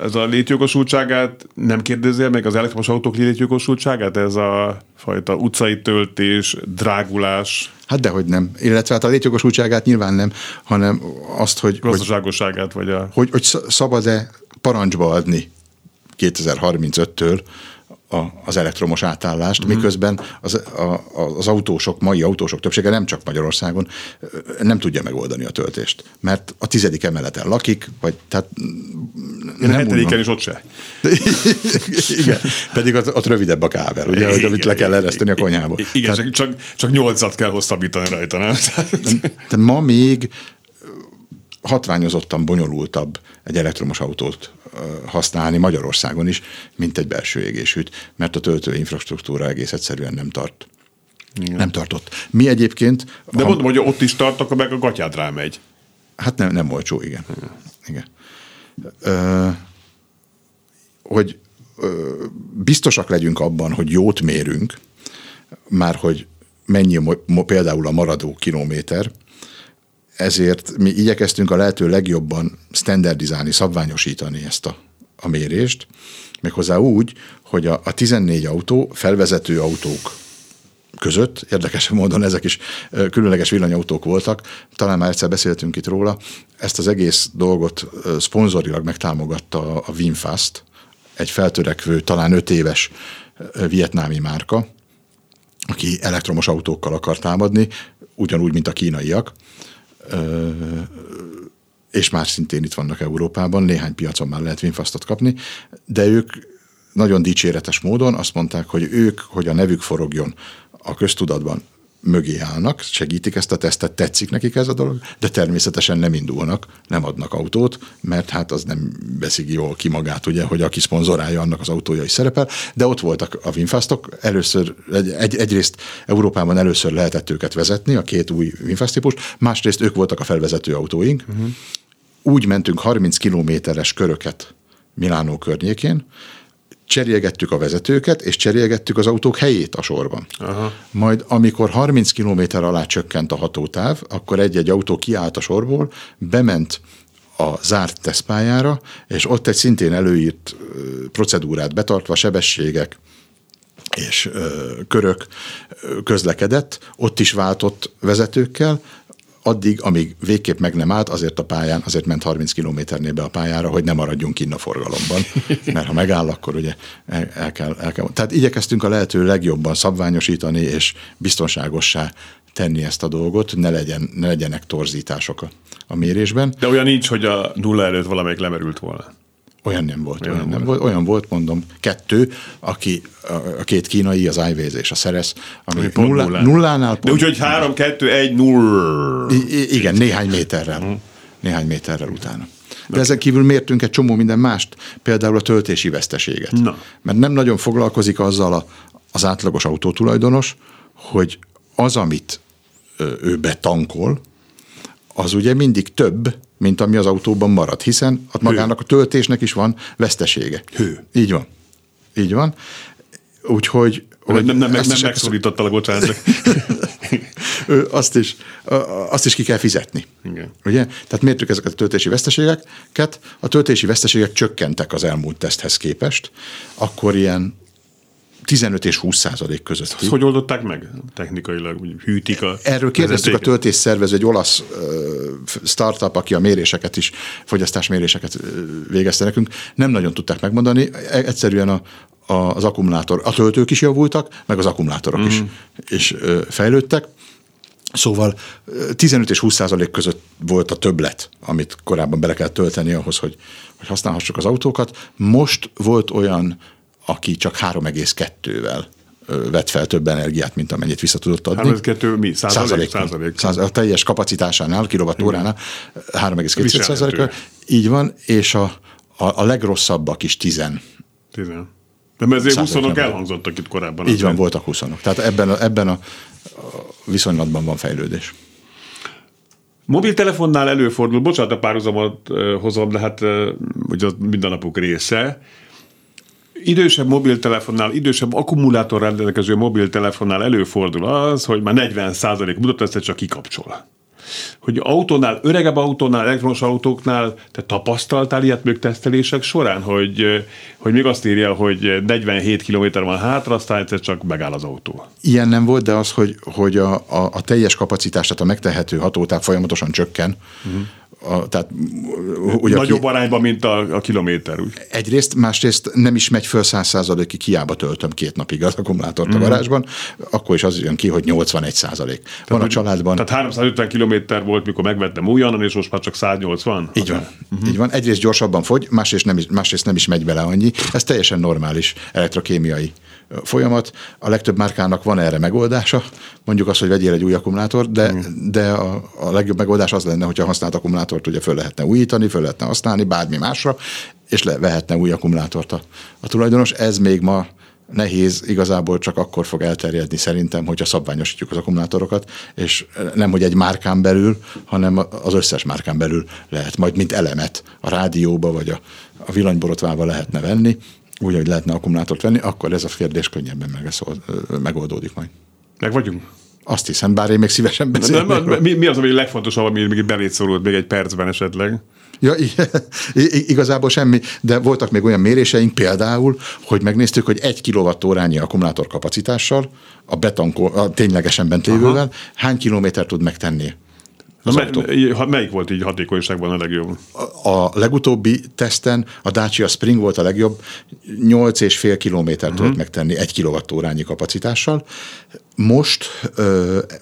ez a létjogosultságát nem kérdezi meg az elektromos autók létjogosultságát? Ez a fajta utcai töltés, drágulás? Hát dehogy nem. Illetve hát a létjogosultságát nyilván nem, hanem azt, hogy... Gazdaságosságát, vagy a... Hogy, hogy szabad-e parancsba adni 2035-től a, az elektromos átállást, mm. miközben az, a, az autósok, mai autósok többsége nem csak Magyarországon nem tudja megoldani a töltést, mert a tizedik emeleten lakik, vagy tehát nem hetediken is ott se. *laughs* Igen, pedig ott, ott rövidebb a kábel, ugye, igen, amit le kell ereszteni a konyhába. Igen, tehát, csak, csak nyolcat kell hosszabbítani rajta, nem? Tehát ma még hatványozottan bonyolultabb egy elektromos autót használni Magyarországon is, mint egy belső égésűt, mert a töltő infrastruktúra egész egyszerűen nem tart. Igen. Nem tartott. Mi egyébként... De ha, mondom, hogy ott is tart, akkor meg a gatyád rámegy. Hát nem, nem olcsó, igen. igen. Ö, hogy ö, biztosak legyünk abban, hogy jót mérünk, már hogy mennyi mo- például a maradó kilométer, ezért mi igyekeztünk a lehető legjobban standardizálni, szabványosítani ezt a, a mérést, méghozzá úgy, hogy a, a 14 autó, felvezető autók között, érdekes módon ezek is különleges villanyautók voltak, talán már egyszer beszéltünk itt róla, ezt az egész dolgot szponzorilag megtámogatta a Winfast, egy feltörekvő, talán öt éves vietnámi márka, aki elektromos autókkal akar támadni, ugyanúgy, mint a kínaiak, és már szintén itt vannak Európában, néhány piacon már lehet Winfastot kapni, de ők nagyon dicséretes módon azt mondták, hogy ők, hogy a nevük forogjon a köztudatban, mögé állnak, segítik ezt a tesztet, tetszik nekik ez a dolog, de természetesen nem indulnak, nem adnak autót, mert hát az nem veszik jól ki magát, ugye, hogy aki szponzorálja, annak az autója is szerepel, de ott voltak a Winfastok, először, egy, egy, egyrészt Európában először lehetett őket vezetni, a két új Winfast típus, másrészt ők voltak a felvezető autóink, uh-huh. úgy mentünk 30 kilométeres köröket Milánó környékén, cserélgettük a vezetőket, és cserélgettük az autók helyét a sorban. Aha. Majd amikor 30 km alá csökkent a hatótáv, akkor egy-egy autó kiállt a sorból, bement a zárt tesztpályára, és ott egy szintén előírt procedúrát betartva sebességek, és ö, körök közlekedett, ott is váltott vezetőkkel, addig, amíg végképp meg nem állt, azért a pályán, azért ment 30 kilométernél be a pályára, hogy ne maradjunk kinn a forgalomban. *laughs* Mert ha megáll, akkor ugye el, el, kell, el kell. Tehát igyekeztünk a lehető legjobban szabványosítani és biztonságossá tenni ezt a dolgot, ne, legyen, ne legyenek torzítások a, a mérésben. De olyan nincs, hogy a nulla előtt valamelyik lemerült volna. Olyan nem volt, olyan, olyan nem volt. Olyan volt, mondom, kettő, aki a két kínai, az iWays és a Szeresz, ami, ami nulla, nullán. nullánál pont. De úgyhogy 3, 2, 1, 0. igen, néhány méterrel. Uh-huh. Néhány méterrel utána. De ezen kívül mértünk egy csomó minden mást, például a töltési veszteséget. Na. Mert nem nagyon foglalkozik azzal a, az átlagos autótulajdonos, hogy az, amit ő betankol, az ugye mindig több, mint ami az autóban marad, hiszen a magának a töltésnek is van vesztesége. Hő. Így van. Így van. Úgyhogy... Hogy nem, nem, nem, nem megszorítottalak, bocsánat. *laughs* azt, is, azt is ki kell fizetni. Igen. Ugye? Tehát mértük ezeket a töltési veszteségeket. A töltési veszteségek csökkentek az elmúlt teszthez képest. Akkor ilyen 15 és 20 százalék között. Ezt hogy oldották meg technikailag? Úgy hűtik a Erről kérdeztük a töltésszervező, egy olasz uh, startup, aki a méréseket is, fogyasztásméréseket végezte nekünk. Nem nagyon tudták megmondani. E, egyszerűen a, a, az akkumulátor, a töltők is javultak, meg az akkumulátorok mm. is, is uh, fejlődtek. Szóval 15 és 20 százalék között volt a többlet, amit korábban bele kell tölteni ahhoz, hogy, hogy használhassuk az autókat. Most volt olyan aki csak 3,2-vel vett fel több energiát, mint amennyit vissza tudott adni. 3,2 mi? Százalék? Százalék. százalék. A teljes kapacitásánál, kilovattóránál 3,2 százalék. Így van, és a, a, a legrosszabbak is 10. 10. Nem ezért 20 százalék nem. elhangzottak itt korábban. Így van, voltak 20 Tehát ebben a, ebben a viszonylatban van fejlődés. Mobiltelefonnál előfordul, bocsánat, a párhuzamot hozom, de hát ugye az mindennapok része. Idősebb mobiltelefonnál, idősebb akkumulátor rendelkező mobiltelefonnál előfordul az, hogy már 40% mutat, ezt csak kikapcsol. Hogy autónál, öregebb autónál, elektromos autóknál te tapasztaltál ilyet még tesztelések során, hogy, hogy még azt írja, hogy 47 km van hátra, aztán egyszer csak megáll az autó. Ilyen nem volt, de az, hogy, hogy a, a, a teljes kapacitás, tehát a megtehető hatótáv folyamatosan csökken. Uh-huh. A, tehát, ugye, Nagyobb aki, arányban, mint a, a kilométer. Úgy. egyrészt, másrészt nem is megy föl száz százalékig, hiába töltöm két napig az akkumulátort a garázsban, akkor is az jön ki, hogy 81 százalék. Van a családban... Tehát 350 km volt, mikor megvettem újonnan, és most már csak 180. Így van. Uh-huh. Így van. Egyrészt gyorsabban fogy, másrészt nem, is, másrészt nem is megy bele annyi. Ez teljesen normális elektrokémiai folyamat. A legtöbb márkának van erre megoldása, mondjuk azt, hogy vegyél egy új akkumulátort, de, de a, a legjobb megoldás az lenne, hogyha használt akkumulátort ugye föl lehetne újítani, föl lehetne használni bármi másra, és le, vehetne új akkumulátort a, a tulajdonos. Ez még ma nehéz, igazából csak akkor fog elterjedni szerintem, hogyha szabványosítjuk az akkumulátorokat, és nem, hogy egy márkán belül, hanem az összes márkán belül lehet majd, mint elemet a rádióba vagy a, a villanyborotvába lehetne venni, úgy, hogy lehetne akkumulátort venni, akkor ez a kérdés könnyebben megoldódik majd. Meg vagyunk. Azt hiszem, bár én még szívesen beszélnék. nem, mi, mi az, ami legfontosabb, ami még belét szorult még egy percben esetleg? Ja, *laughs* igazából semmi, de voltak még olyan méréseink például, hogy megnéztük, hogy egy kilovattórányi akkumulátor kapacitással, a beton, a ténylegesen bent lévővel, hány kilométer tud megtenni az me, autó. ha- melyik volt így hatékonyságban a legjobb? A legutóbbi teszten a Dacia Spring volt a legjobb, 8,5 kilométer tudott megtenni egy kilovattórányi kapacitással. Most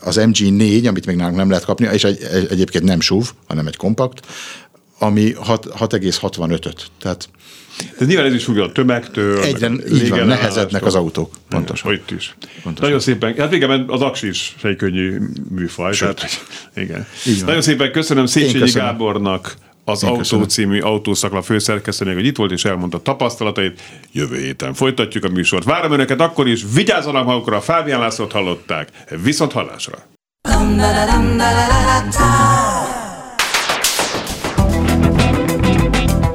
az MG4, amit még nálunk nem lehet kapni, és egy, egy, egyébként nem SUV, hanem egy kompakt, ami hat- 6,65-öt. Tehát De nyilván ez is függ a tömegtől. egyre így van, nehezednek az autók. Pontosan. Hogy itt is. Nagyon szépen. Hát végeben az aksi is egy könnyű műfaj. Sőt. Tehát, igen. Így van. Nagyon szépen köszönöm Széchenyi. Gábornak, az Én Autó köszönöm. című autószakla főszerkesztőnek, hogy itt volt és elmondta tapasztalatait. Jövő héten folytatjuk a műsort. Várom önöket akkor is, vigyázzanak magukra, Fábián Lászlót hallották. Viszont hallásra!